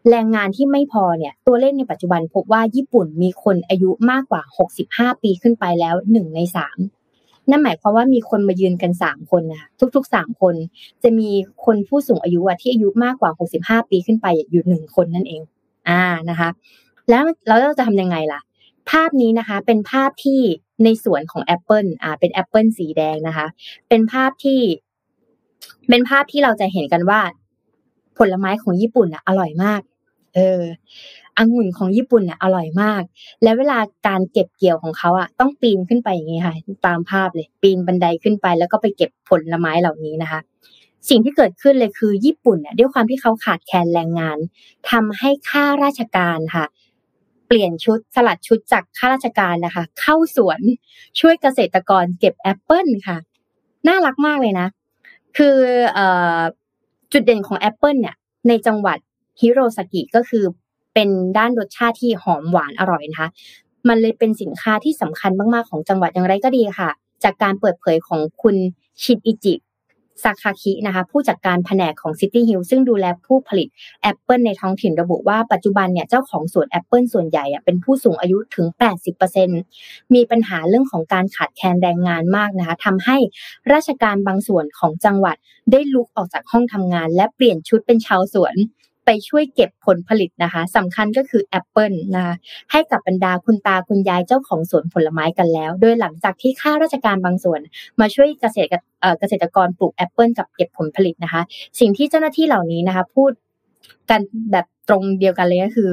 แรงงานที่ไม่พอเนี่ยตัวเลขในปัจจุบันพบว่าญี่ปุ่นมีคนอายุมากกว่า 65 ปีขึ้นไปแล้วหนึ่งในสามนั่นหมายความว่ามีคนมายืนกันสามคนนะคะทุกๆสามคน จะมีคนผู้สูงอายุอะที่อายุมากกว่า 65 ปีขึ้นไปอยู่หนึ่งคนนั่นเอง อ่านะคะแล้วแล้วเราจะทำยังไงล่ะ ภาพนี้นะคะเป็นภาพที่ในสวนของแอปเปิลอ่า เป็นแอปเปิลสีแดงนะคะ เป็นภาพที่ เป็นภาพที่เราจะเห็นกันว่า ผลไม้ของญี่ปุ่นอะอร่อยมาก เออองุ่นของญี่ปุ่นอะอร่อยมาก แล้วเวลาการเก็บเกี่ยวของเขาอะต้องปีนขึ้นไปอย่างนี้ค่ะ ตามภาพเลย ปีนบันไดขึ้นไป แล้วก็ไปเก็บผลไม้เหล่านี้นะคะ สิ่งที่เกิดขึ้นเลยคือญี่ปุ่นเนี่ยด้วยความที่เขาขาดแคลนแรงงานทำให้ข้าราชการค่ะ เปลี่ยนชุดสลัดชุดจากข้าราชการนะคะ เข้าสวนช่วยเกษตรกรเก็บแอปเปิลค่ะ น่ารักมากเลยนะ คือจุดเด่นของแอปเปิลเนี่ยในจังหวัด ฮิโรซากิก็คือเป็นด้านรสชาติที่หอมหวานอร่อยนะคะ มันเลยเป็นสินค้าที่สำคัญมาก ๆ ของจังหวัดอย่างไรก็ดีค่ะ จากการเปิดเผยของคุณชินอิจิซาคาคินะคะผู้จัดการแผนกของ City Hall ซึ่งดูแลผู้ผลิตแอปเปิลในท้องถิ่นระบุว่าปัจจุบันเนี่ยเจ้าของสวนแอปเปิลส่วนใหญ่เป็นผู้สูงอายุถึง 80%มีปัญหาเรื่องของการขาดแคลนแรงงานมากนะคะทำให้ข้าราชการบางส่วนของจังหวัดได้ลุกออกจากห้องทำงาน และเปลี่ยนชุดเป็นชาวสวน ไปช่วยเก็บผลผลิตนะคะสำคัญก็คือแอปเปิลนะคะให้กับบรรดาคุณตาคุณยายเจ้าของสวนผลไม้กันแล้ว โดยหลังจากที่ข้าราชการบางส่วน มาช่วยเกษตรเกษตรกรปลูกแอปเปิลกับเก็บผลผลิตนะคะ สิ่งที่เจ้าหน้าที่เหล่านี้นะคะ พูดกันแบบตรงเดียวกันเลยก็คือ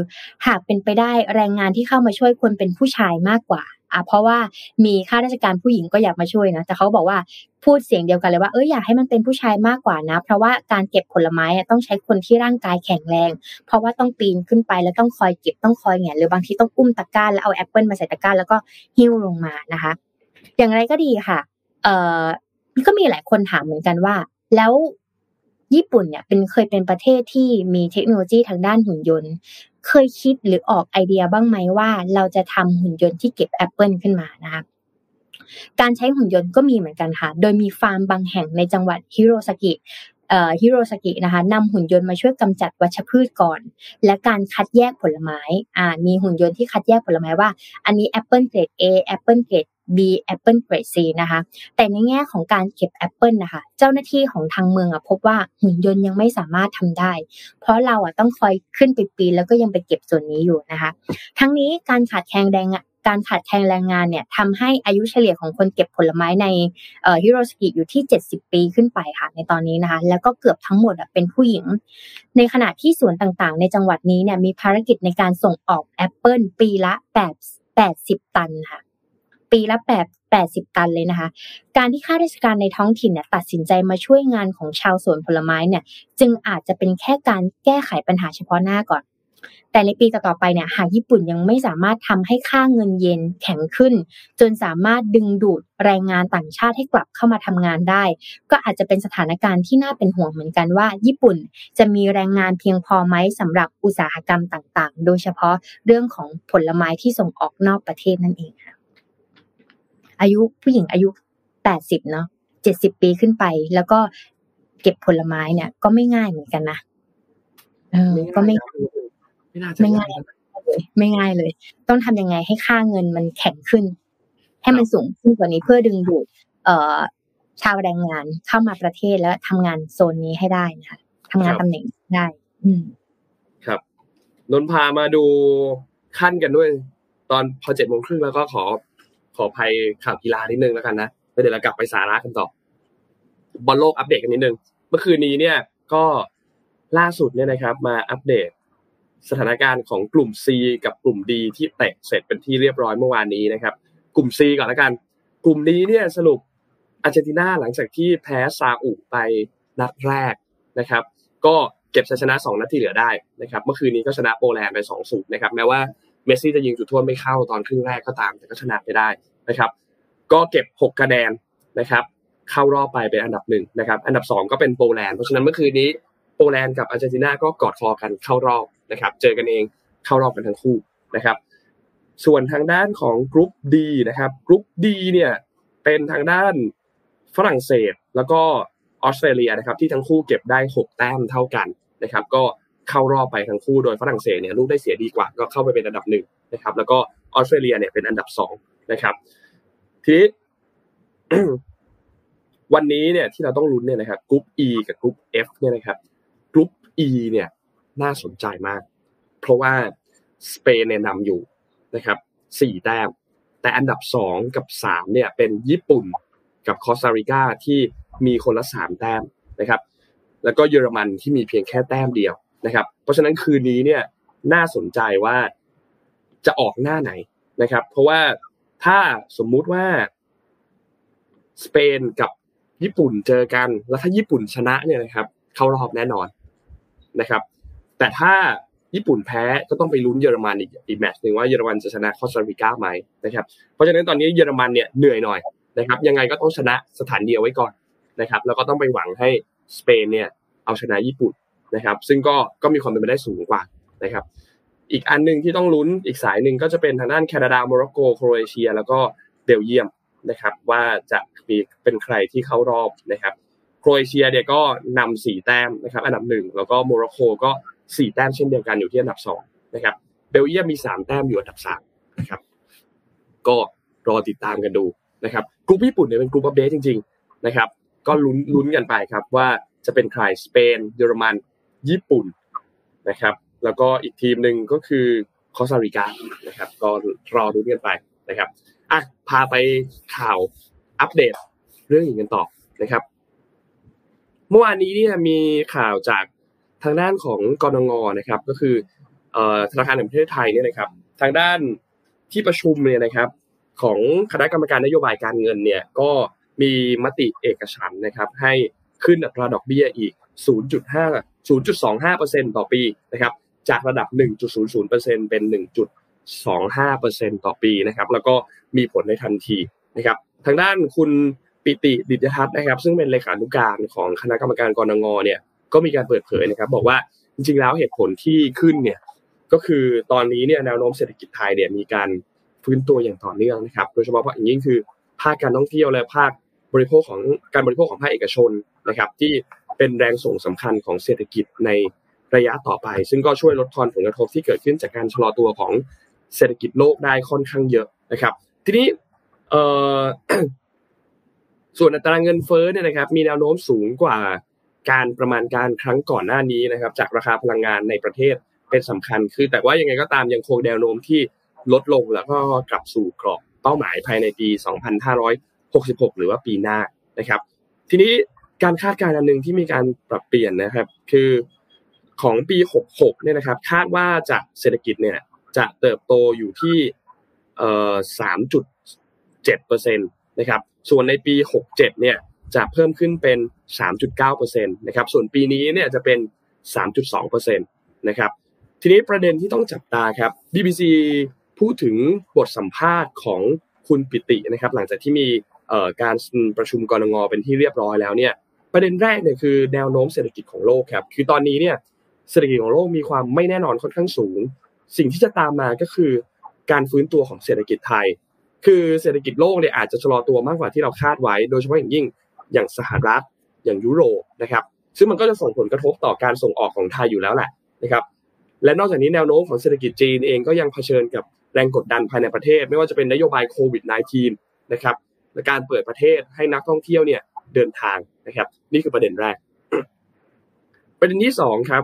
หากเป็นไปได้แรงงานที่เข้ามาช่วยควรเป็นผู้ชายมากกว่า อะเพราะว่ามีข้าราชการผู้หญิงก็อยากมาช่วยนะแต่เขาบอกว่าพูดเสียงเดียวกันเลยว่าเอออยากให้มันเป็นผู้ชายมากกว่านะ เพราะว่าการเก็บผลไม้ต้องใช้คนที่ร่างกายแข็งแรง เพราะว่าต้องปีนขึ้นไปแล้วต้องคอยเก็บต้องคอยแงนหรือบางทีต้องอุ้มตะกร้าแล้วเอาแอปเปิลมาใส่ตะกร้าแล้วก็หิ้วลงมานะคะ อย่างไรก็ดีค่ะ เอ่อก็มีหลายคนถามเหมือนกันว่า แล้วญี่ปุ่นเนี่ยเป็นเคยเป็นประเทศที่มีเทคโนโลยีทางด้านหุ่นยนต์ เคยคิดหรือออกไอเดียบ้างไหมว่า เราจะทำหุ่นยนต์ที่เก็บแอปเปิลขึ้นมานะคะการใช้หุ่นยนต์ก็มีเหมือนกันค่ะ โดยมีฟาร์มบางแห่งในจังหวัดฮิโรซากิฮิโรซากินะคะนำหุ่นยนต์มาช่วยกำจัดวัชพืชก่อน และการคัดแยกผลไม้อ่ามีหุ่นยนต์ที่คัดแยกผลไม้ว่า อันนี้แอปเปิลเกรด A แอปเปิลเกรด B แอปเปิลเกรด C นะคะ แต่ในแง่ของการเก็บแอปเปิลนะคะ เจ้าหน้าที่ของทางเมืองอะพบว่าหุ่นยนต์ยังไม่สามารถทำได้ เพราะเราอะต้องคอยขึ้นไปปีนแล้วก็ยังไปเก็บส่วนนี้อยู่นะคะ ทั้งนี้การขาดแคลนแรงการขาดแคลนแรงงานเนี่ยทำให้อายุเฉลี่ยของคนเก็บผลไม้ในฮิโรซากิอยู่ที่ 70 ปีขึ้นไปค่ะในตอนนี้นะคะ แล้วก็เกือบทั้งหมดเป็นผู้หญิง ในขณะที่สวนต่างๆ ในจังหวัดนี้เนี่ยมีภารกิจในการส่งออกแอปเปิลปีละ 8 80 ตันค่ะ ปีละ8 80ตันเลยนะคะ การที่ข้าราชการในท้องถิ่นเนี่ยตัดสินใจมาช่วยงานของชาวสวนผลไม้เนี่ย จึงอาจจะเป็นแค่การแก้ไขปัญหาเฉพาะหน้าก่อน แต่ในปีต่อๆไปเนี่ยหากญี่ปุ่นยังไม่สามารถทำให้ค่าเงินเยนแข็งขึ้น จนสามารถดึงดูดแรงงานต่างชาติให้กลับเข้ามาทำงานได้ ก็อาจจะเป็นสถานการณ์ที่น่าเป็นห่วงเหมือนกันว่า ญี่ปุ่นจะมีแรงงานเพียงพอไหมสำหรับอุตสาหกรรมต่างๆ โดยเฉพาะเรื่องของผลไม้ที่ส่งออกนอกประเทศนั่นเองค่ะ อายุผู้หญิงอายุแปดสิบเนาะเจ็ดสิบปีขึ้นไป แล้วก็เก็บผลไม้เนี่ย ก็ไม่ง่ายเหมือนกันนะเออก็ไม่ไม่น่าจะไม่ง่ายเลยไม่ง่ายเลย ต้องทำยังไงให้ค่าเงินมันแข็งขึ้น ให้มันสูงขึ้นกว่านี้เพื่อดึงดูด เอ่อ ชาวแรงงานเข้ามาประเทศแล้วทำงานโซนนี้ให้ได้นะคะทำงานตำแหน่งได้ อืมครับนนพามาดูขั้นกันด้วย ตอนพอเจ็ดโมงครึ่งแล้วก็ขอ ขอภัยข่าวกีฬานิดนึงแล้วกันนะแล้วเดี๋ยวเรากลับไปสาระกันต่อบอลโลกอัปเดตกันนิดนึง เมื่อคืนนี้เนี่ยก็ล่าสุดเนี่ยนะครับ มาอัปเดตสถานการณ์ของกลุ่ม C กับกลุ่ม D ที่เตะเสร็จเป็นที่เรียบร้อยเมื่อวานนี้นะครับ กลุ่ม C ก่อนละกัน กลุ่มนี้เนี่ยสรุปอาร์เจนตินาหลังจากที่แพ้ซาอุไปนัดแรกนะครับ ก็เก็บชัยชนะ 2 นัดที่เหลือได้นะครับ เมื่อคืนนี้ก็ชนะโปแลนด์ไป2 ศูนย์นะครับแม้ว่า เมสซี่จะยิงจุดโทษไม่เข้าตอนครึ่งแรกก็ตาม แต่ก็ชนะไปได้นะครับ ก็เก็บ 6 คะแนนนะครับ เข้ารอบไปเป็นอันดับหนึ่งนะครับ อันดับ 2 ก็เป็นโปแลนด์เพราะฉะนั้นเมื่อคืนนี้โปแลนด์กับอาร์เจนตินาก็กอดคอกันเข้ารอบนะครับ เจอกันเองเข้ารอบกันทั้งคู่นะครับ ส่วนทางด้านของกรุ๊ป D นะครับกรุ๊ป D เนี่ยเป็นทางด้านฝรั่งเศสแล้วก็ออสเตรเลียนะครับที่ทั้งคู่เก็บได้ 6 แต้มเท่ากันนะครับ ก็ เข้ารอบไปทั้งคู่โดยฝรั่งเศสเนี่ยลูกได้เสียดีกว่า ก็เข้าไปเป็นอันดับหนึ่งนะครับ แล้วก็ออสเตรเลียเนี่ยเป็นอันดับสองนะครับ ทีนี้วันนี้เนี่ยที่เราต้องลุ้นเนี่ยนะครับกรุ๊ป E กับกรุ๊ป F เนี่ยนะครับกรุ๊ป E เนี่ยน่าสนใจมาก เพราะว่าสเปนเนี่ยนำอยู่นะครับสี่แต้มแต่อันดับสองกับสามเนี่ยเป็นญี่ปุ่นกับคอสตาริกาที่มีคนละสามแต้มนะครับ แล้วก็เยอรมันที่มีเพียงแค่แต้มเดียว นะครับ เพราะฉะนั้นคืนนี้เนี่ยน่าสนใจว่าจะออกหน้าไหนนะครับ เพราะว่าถ้าสมมุติว่าสเปนกับญี่ปุ่นเจอกัน แล้วถ้าญี่ปุ่นชนะเนี่ยนะครับ เข้ารอบแน่นอนนะครับ แต่ถ้าญี่ปุ่นแพ้ก็ต้องไปลุ้นเยอรมันอีกอีกแมตช์หนึ่งว่าเยอรมันจะชนะคอสตาริกาไหมนะครับ เพราะฉะนั้นตอนนี้เยอรมันเนี่ยเหนื่อยหน่อยนะครับ ยังไงก็ต้องชนะสถานเดียวไว้ก่อนนะครับ แล้วก็ต้องไปหวังให้สเปนเนี่ยเอาชนะญี่ปุ่น นะครับซึ่งก็ก็มีความเป็นไปได้สูงกว่านะครับอีกอันหนึ่งที่ต้องลุ้นอีกสายหนึ่งก็จะเป็นทางด้านแคนาดาโมร็อกโกโครเอเชีย แล้วก็เบลเยียมนะครับว่าจะมีเป็นใครที่เข้ารอบนะครับโครเอเชียเนี่ยก็นำสี่แต้มนะครับอันดับหนึ่งแล้วก็โมร็อกโกก็สี่แต้มเช่นเดียวกันอยู่ที่อันดับสองนะครับเบลเยียมมีสามแต้มอยู่อันดับสามนะครับก็รอติดตามกันดูนะครับกลุ่มญี่ปุ่นเนี่ยเป็นกลุ่มอัปเดตจริงๆนะครับก็ลุ้นลุ้นกันไปครับว่าจะเป็นใครสเปนเยอรมัน ญี่ปุ่นนะครับ แล้วก็อีกทีมหนึ่งก็คือคอสตาริกานะครับ ก็รอรุ้กันไปนะครับอะพาไปข่าวอัปเดตเรื่องอื่นกันต่อนะครับ เมื่อวานนี้เนี่ยมีข่าวจากทางด้านของกรงงนะครับ ก็คือธนาคารแห่งประเทศไทยเนี่ยนะครับ ทางด้านที่ประชุมเนี่ยนะครับ ของคณะกรรมการนโยบายการเงินเนี่ยก็มีมติเอกฉันนะครับ ให้ขึ้นอัตราดอกเบี้ยอีก 0.5 0.25%ต่อปีนะครับจากระดับ 1.00%เป็น 1.25%ต่อปีนะครับแล้วก็มีผลในทันทีนะครับทางด้านคุณปิติดิจทัศน์นะครับ ซึ่งเป็นเลขานุการของคณะกรรมการกรงงเนี่ยก็มีการเปิดเผยนะครับบอกว่าจริงๆแล้วเหตุผลที่ขึ้นเนี่ยก็คือตอนนี้เนี่ยแนวโน้มเศรษฐกิจไทยเนี่ยมีการฟื้นตัวอย่างต่อเนื่องนะครับ โดยเฉพาะอย่างยิ่งคือภาคการท่องเที่ยวและภาคบริโภคของการบริโภคของภาคเอกชนนะครับ ที่ เป็นแรงส่งสำคัญของเศรษฐกิจในระยะต่อไป ซึ่งก็ช่วยลดทอนผลกระทบที่เกิดขึ้นจากการชะลอตัวของเศรษฐกิจโลกได้ค่อนข้างเยอะนะครับ ทีนี้ส่วนอัตราเงินเฟ้อเนี่ยนะครับ มีแนวโน้มสูงกว่าการประมาณการครั้งก่อนหน้านี้นะครับ จากราคาพลังงานในประเทศเป็นสำคัญ คือแต่ว่ายังไงก็ตามยังคงแนวโน้มที่ลดลงแล้วก็กลับสู่กรอบเป้าหมายภายในปี 2566 หรือว่าปีหน้านะครับ ทีนี้ การคาดการณ์อันหนึ่งที่มีการปรับเปลี่ยนนะครับ คือของปี 66 เนี่ยนะครับ คาดว่าจะเศรษฐกิจเนี่ยจะเติบโตอยู่ที่เอ่อ3.7%นะครับ ส่วนในปี 67 เนี่ยจะเพิ่มขึ้นเป็น 3.9%นะครับ ส่วนปีนี้เนี่ยจะเป็น 3.2%นะครับ ทีนี้ประเด็นที่ต้องจับตาครับ BBC พูดถึงบทสัมภาษณ์ของคุณปิตินะครับ หลังจากที่มีการประชุมกรงงเป็นที่เรียบร้อยแล้วเนี่ย ประเด็นแรกเนี่ยคือแนวโน้มเศรษฐกิจของโลกครับคือตอนนี้เนี่ยเศรษฐกิจของโลกมีความไม่แน่นอนค่อนข้างสูง สิ่งที่จะตามมาก็คือการฟื้นตัวของเศรษฐกิจไทย คือเศรษฐกิจโลกเนี่ยอาจจะชะลอตัวมากกว่าที่เราคาดไว้ โดยเฉพาะอย่างยิ่งอย่างสหรัฐอย่างยุโรปนะครับ ซึ่งมันก็จะส่งผลกระทบต่อการส่งออกของไทยอยู่แล้วแหละนะครับ และนอกจากนี้แนวโน้มของเศรษฐกิจจีนเองก็ยังเผชิญกับแรงกดดันภายในประเทศ ไม่ว่าจะเป็นนโยบายโควิด -19 นะครับและการเปิดประเทศให้นักท่องเที่ยวเนี่ย เดินทางนะครับ นี่คือประเด็นแรก ประเด็นที่สองครับ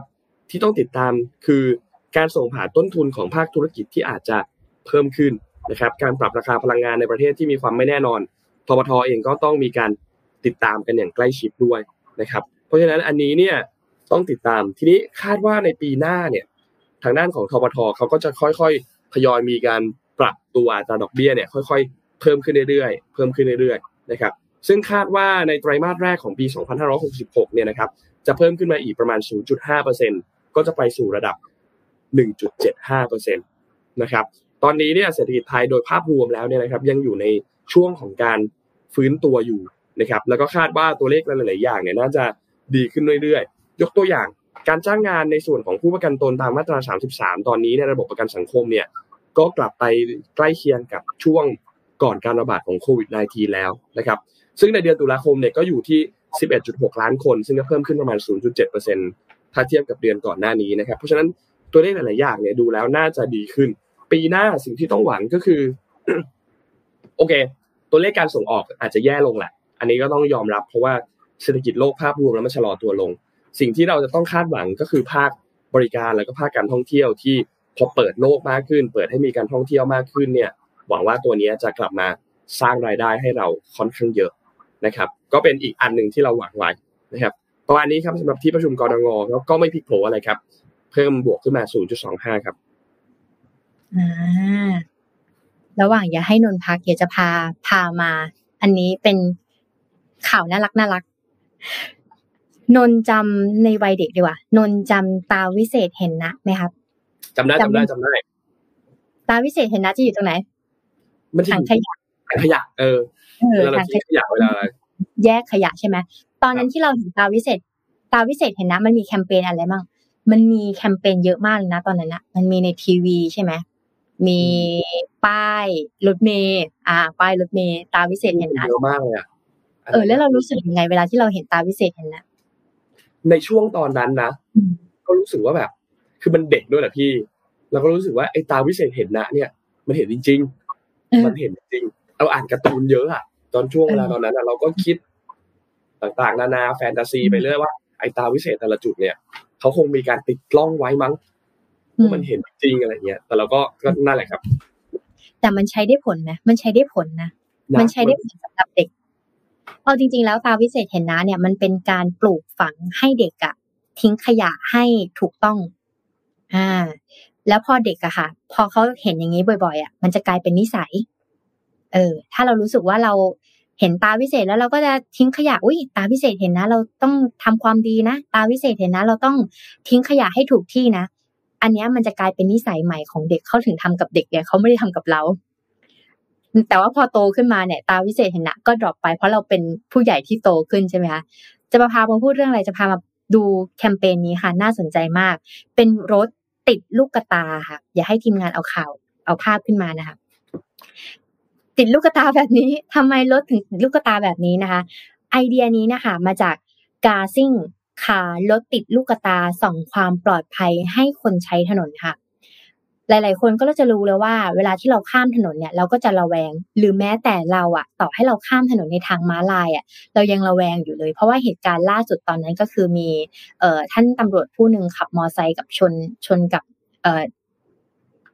ที่ต้องติดตามคือการส่งผ่านต้นทุนของภาคธุรกิจที่อาจจะเพิ่มขึ้นนะครับ การปรับราคาพลังงานในประเทศที่มีความไม่แน่นอนทบทเองก็ต้องมีการติดตามกันอย่างใกล้ชิดด้วยนะครับ เพราะฉะนั้นอันนี้เนี่ยต้องติดตามทีนี้คาดว่าในปีหน้าเนี่ยทางด้านของทบทเขาก็จะค่อยๆทยอยมีการปรับตัวอัตราดอกเบี้ยเนี่ยค่อย ๆ เพิ่มขึ้นเรื่อยๆ เพิ่มขึ้นเรื่อยๆนะครับ ซึ่งคาดว่าในไตรมาสแรกของปี 2566 เนี่ยนะครับ จะเพิ่มขึ้นมาอีกประมาณ 0.5%ก็จะไปสู่ระดับ 1.75%นะครับ ตอนนี้เนี่ยเศรษฐกิจไทยโดยภาพรวมแล้วเนี่ยนะครับ ยังอยู่ในช่วงของการฟื้นตัวอยู่นะครับ แล้วก็คาดว่าตัวเลขหลาย ๆ อย่างเนี่ยน่าจะดีขึ้นเรื่อย ๆ ยกตัวอย่างการจ้างงานในส่วนของผู้ประกันตนตามมาตรา 33 ตอนนี้ในระบบประกันสังคมเนี่ยก็กลับไปใกล้เคียงกับช่วงก่อนการระบาดของโควิด -19 แล้วนะครับ ซึ่งในเดือนตุลาคมเนี่ยก็อยู่ที่ 11.6 ล้านคน ซึ่งก็เพิ่มขึ้นประมาณ 0.7%ถ้าเทียบกับเดือนก่อนหน้านี้นะครับ เพราะฉะนั้นตัวเลขหลายๆอย่างเนี่ยดูแล้วน่าจะดีขึ้น ปีหน้าสิ่งที่ต้องหวังก็คือ โอเค ตัวเลขการส่งออกอาจจะแย่ลงแหละ อันนี้ก็ต้องยอมรับเพราะว่าเศรษฐกิจโลกภาพรวมแล้วมันชะลอตัวลง สิ่งที่เราจะต้องคาดหวังก็คือภาคบริการแล้วก็ภาคการท่องเที่ยวที่พอเปิดโลกมากขึ้น เปิดให้มีการท่องเที่ยวมากขึ้นเนี่ย หวังว่าตัวนี้จะกลับมาสร้างรายได้ให้เราค่อนข้างเยอะ นะครับ ก็เป็นอีกอันหนึ่งที่เราหวังไว้นะครับประมาณนี้ครับสำหรับที่ประชุมกรงงแล้วก็ไม่พลิกโผอะไรครับ เพิ่มบวกขึ้นมา 0.25 ครับอ่าระหว่างอย่าให้นนพักเดี๋ยวจะพาพามา อันนี้เป็นข่าวน่ารักน่ารัก นนจำในวัยเด็กดีกว่า นนจำตาวิเศษเห็นนะไหมครับจำได้จำได้จำได้ ตาวิเศษเห็นนะจะอยู่ตรงไหนมันจะถัองยู่ขยะถังขยะเออ เออเวลาเราถังขทิ้งยะขยะเวลาอะไรแยกขยะใช่ไหมตอนนั้นที่เราเห็นตาวิเศษ ตาวิเศษเห็นนะ มันมีแคมเปญอะไรบ้างมันมีแคมเปญเยอะมากเลยนะ ตอนนั้นนะมันมีในทีวีใช่ไหมมีป้ายรถเมย์อ่า ป้ายรถเมย์ตาวิเศษเห็นนะเยอะมากเลยอะเออแล้วเรารู้สึกยังไง เวลาที่เราเห็นตาวิเศษเห็นนะในช่วงตอนนั้นนะอืมก็รู้สึกว่าแบบ คือมันเด็กด้วยแหละพี่เราก็รู้สึกว่าไอ้ตาวิเศษเห็นนะ เนี่ย มันเห็นจริงเออๆมันเห็นจริง เราอ่านการ์ตูนเยอะอะ ตอนช่วงเวลาเออตอนนั้นอะเราก็คิดต่างๆ นานาแฟนตาซีไปเรื่อยว่าไอ้ตาวิเศษแต่ละจุดเนี่ยเขาคงมีการติดกล้องไว้มั้งอืมมันเห็นจริงอะไรเงี้ย แต่เราก็ก็นั่นแหละครับ แต่มันใช้ได้ผลนะมันใช้ได้ผลนะะมันใช้ได้ผลสำหรับเด็กเอาจริง ๆ แล้วตาวิเศษเห็นนะเนี่ยมันเป็นการปลูกฝังให้เด็กอะทิ้งขยะให้ถูกต้อง อ่า แล้วพอเด็กอะค่ะ พอเขาเห็นอย่างนี้บ่อย ๆอะมันจะกลายเป็นนิสัย เออ ถ้าเรารู้สึกว่าเราเห็นตาวิเศษแล้วเราก็จะทิ้งขยะ อุ้ยตาวิเศษเห็นนะ เราต้องทำความดีนะ ตาวิเศษเห็นนะ เราต้องทิ้งขยะให้ถูกที่นะ อันนี้มันจะกลายเป็นนิสัยใหม่ของเด็กเขาถึงทำกับเด็กเนี่ยเขาไม่ได้ทำกับเรา แต่ว่าพอโตขึ้นมาเนี่ย ตาวิเศษเห็นนะก็ดรอปไป เพราะเราเป็นผู้ใหญ่ที่โตขึ้นใช่ไหมคะ จะมาพามาพูดเรื่องอะไร จะพามาดูแคมเปญนี้ค่ะ น่าสนใจมาก เป็นรถติดลูกกระตาค่ะ อย่าให้ทีมงานเอาข่าว เอาภาพขึ้นมานะคะ ติดลูกกตาแบบนี้ทำไมรถถึงติดลูกกตาแบบนี้นะคะ ไอเดียนี้นะคะมาจากกาซิ่งคารถติดลูกกตาส่องความปลอดภัยให้คนใช้ถนนค่ะ หลายๆ คนก็จะรู้แล้วว่า เวลาที่เราข้ามถนนเนี่ยเราก็จะระแวง หรือแม้แต่เราอะต่อให้เราข้ามถนนในทางม้าลายอะเรายังระแวงอยู่เลย เพราะว่าเหตุการณ์ล่าสุดตอนนั้นก็คือมีเอ่อท่านตำรวจผู้หนึ่งขับมอไซค์กับชนชนกับเอ่อ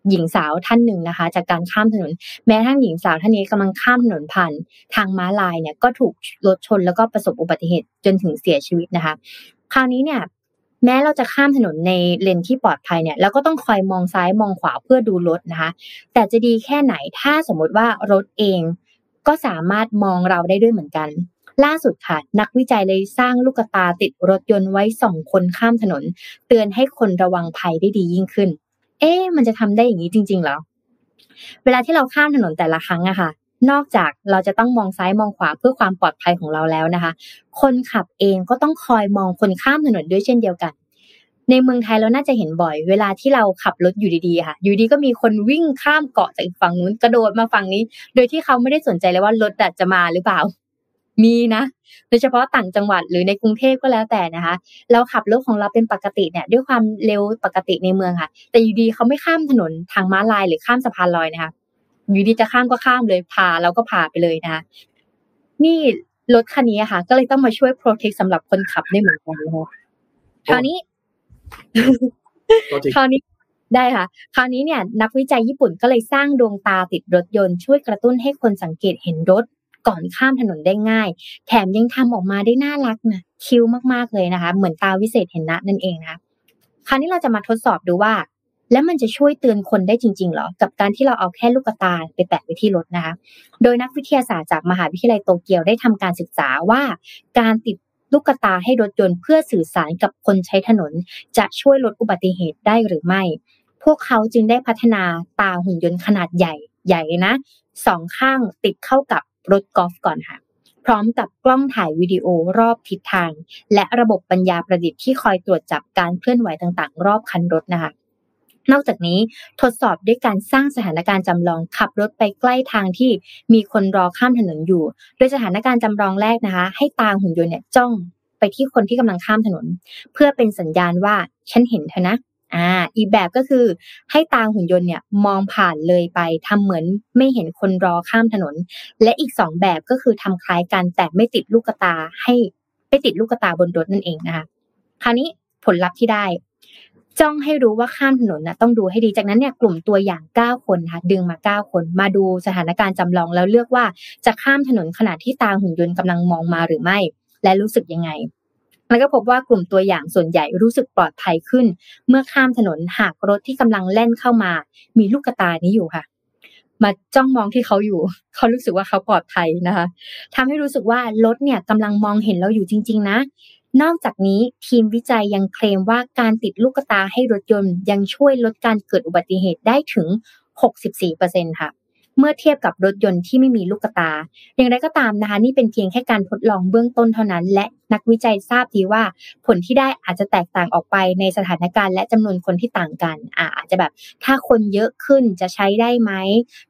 หญิงสาวท่านหนึ่งนะคะ จากการข้ามถนน แม้ทั้งหญิงสาวท่านนี้กำลังข้ามถนนผ่านทางม้าลายเนี่ยก็ถูกรถชนแล้วก็ประสบอุบัติเหตุจนถึงเสียชีวิตนะคะ คราวนี้เนี่ยแม้เราจะข้ามถนนในเลนที่ปลอดภัยเนี่ยเราก็ต้องคอยมองซ้ายมองขวาเพื่อดูรถนะคะ แต่จะดีแค่ไหนถ้าสมมติว่ารถเองก็สามารถมองเราได้ด้วยเหมือนกัน ล่าสุดค่ะ นักวิจัยเลยสร้างลูกตาติดรถยนต์ไว้สองคนข้ามถนน เตือนให้คนระวังภัยได้ดียิ่งขึ้น เอ๊ะมันจะทำได้อย่างนี้จริงๆเหรอเวลาที่เราข้ามถนนแต่ละครั้งอะค่ะ นอกจากเราจะต้องมองซ้ายมองขวาเพื่อความปลอดภัยของเราแล้วนะคะ คนขับเองก็ต้องคอยมองคนข้ามถนนด้วยเช่นเดียวกัน ในเมืองไทยเราน่าจะเห็นบ่อย เวลาที่เราขับรถอยู่ดีๆค่ะ อยู่ดีก็มีคนวิ่งข้ามเกาะจากฝั่งนู้นกระโดดมาฝั่งนี้ โดยที่เขาไม่ได้สนใจเลยว่ารถจะมาหรือเปล่า มีนะโดยเฉพาะต่างจังหวัดหรือในกรุงเทพก็แล้วแต่นะคะ เราขับรถของเราเป็นปกติเนี่ยด้วยความเร็วปกติในเมืองค่ะ แต่อยู่ดีเขาไม่ข้ามถนนทางม้าลายหรือข้ามสะพานลอยนะคะอยู่ดีจะข้ามก็ข้ามเลยพาเราก็พาไปเลยนะคะนี่รถคันนี้อะค่ะ ก็เลยต้องมาช่วยโปรเทคสำหรับคนขับได้เหมือนกันนะคะคราวนี้ก็จริงคราวนี้ได้ค่ะ คราวนี้เนี่ย นักวิจัยญี่ปุ่นก็เลยสร้างดวงตาติดรถยนต์ช่วยกระตุ้นให้คนสังเกตเห็นรถ ก่อนข้ามถนนได้ง่าย แถมยังทำออกมาได้น่ารักนะคิ้วมากๆเลยนะคะ เหมือนตาวิเศษเห็นนะนั่นเองนะคะคราวนี้เราจะมาทดสอบดูว่า แล้วมันจะช่วยเตือนคนได้จริงๆหรอ กับการที่เราเอาแค่ลูกตาไปแปะไว้ที่รถนะคะ โดยนักวิทยาศาสตร์จากมหาวิทยาลัยโตเกียวได้ทำการศึกษาว่า การติดลูกตาให้รถยนต์เพื่อสื่อสารกับคนใช้ถนน จะช่วยลดอุบัติเหตุได้หรือไม่ พวกเขาจึงได้พัฒนาตาหุ่นยนต์ขนาดใหญ่ใหญ่นะสองข้างติดเข้ากับ รถกอล์ฟก่อนค่ะ พร้อมกับกล้องถ่ายวิดีโอรอบทิศทาง และระบบปัญญาประดิษฐ์ที่คอยตรวจจับการเคลื่อนไหวต่างๆ รอบคันรถนะคะนอกจากนี้ทดสอบด้วยการสร้างสถานการณ์จำลองขับรถไปใกล้ทางที่มีคนรอข้ามถนนอยู่ โดยสถานการณ์จำลองแรกนะคะ ให้ตาหุ่นยนต์เนี่ยจ้องไปที่คนที่กำลังข้ามถนน เพื่อเป็นสัญญาณว่าฉันเห็นเธอนะ อ่าอีกแบบก็คือให้ตาหุ่นยนต์เนี่ยมองผ่านเลยไปทำเหมือนไม่เห็นคนรอข้ามถนน และอีกสองแบบก็คือทำคล้ายกันแต่ไม่ติดลูกตาให้ไม่ติดลูกตาบนรถนั่นเองนะคะคราวนี้ผลลัพธ์ที่ได้ จ้องให้รู้ว่าข้ามถนนนะต้องดูให้ดีจากนั้นเนี่ยกลุ่มตัวอย่าง 9 คนนะคะดึงมา 9 คน มาดูสถานการณ์จำลองแล้วเลือกว่าจะข้ามถนนขณะที่ตาหุ่นยนต์กำลังมองมาหรือไม่ และรู้สึกยังไง แล้วก็พบว่ากลุ่มตัวอย่างส่วนใหญ่รู้สึกปลอดภัยขึ้น เมื่อข้ามถนนหากรถที่กำลังแล่นเข้ามา มีลูกกระตานี้อยู่ค่ะ มาจ้องมองที่เขาอยู่ เขารู้สึกว่าเขาปลอดภัยนะคะทำให้รู้สึกว่ารถเนี่ยกำลังมองเห็นเราอยู่จริง ๆ นะ นอกจากนี้ทีมวิจัยยังเคลมว่าการติดลูกตาให้รถยนต์ ยังช่วยลดการเกิดอุบัติเหตุได้ถึง 64%ค่ะ เมื่อเทียบกับรถยนต์ที่ไม่มีลูกตา อย่างไรก็ตามนะคะนี่เป็นเพียงแค่การทดลองเบื้องต้นเท่านั้น และนักวิจัยทราบดีว่าผลที่ได้อาจจะแตกต่างออกไปในสถานการณ์และจำนวนคนที่ต่างกันอาอาจจะแบบถ้าคนเยอะขึ้นจะใช้ได้ไหม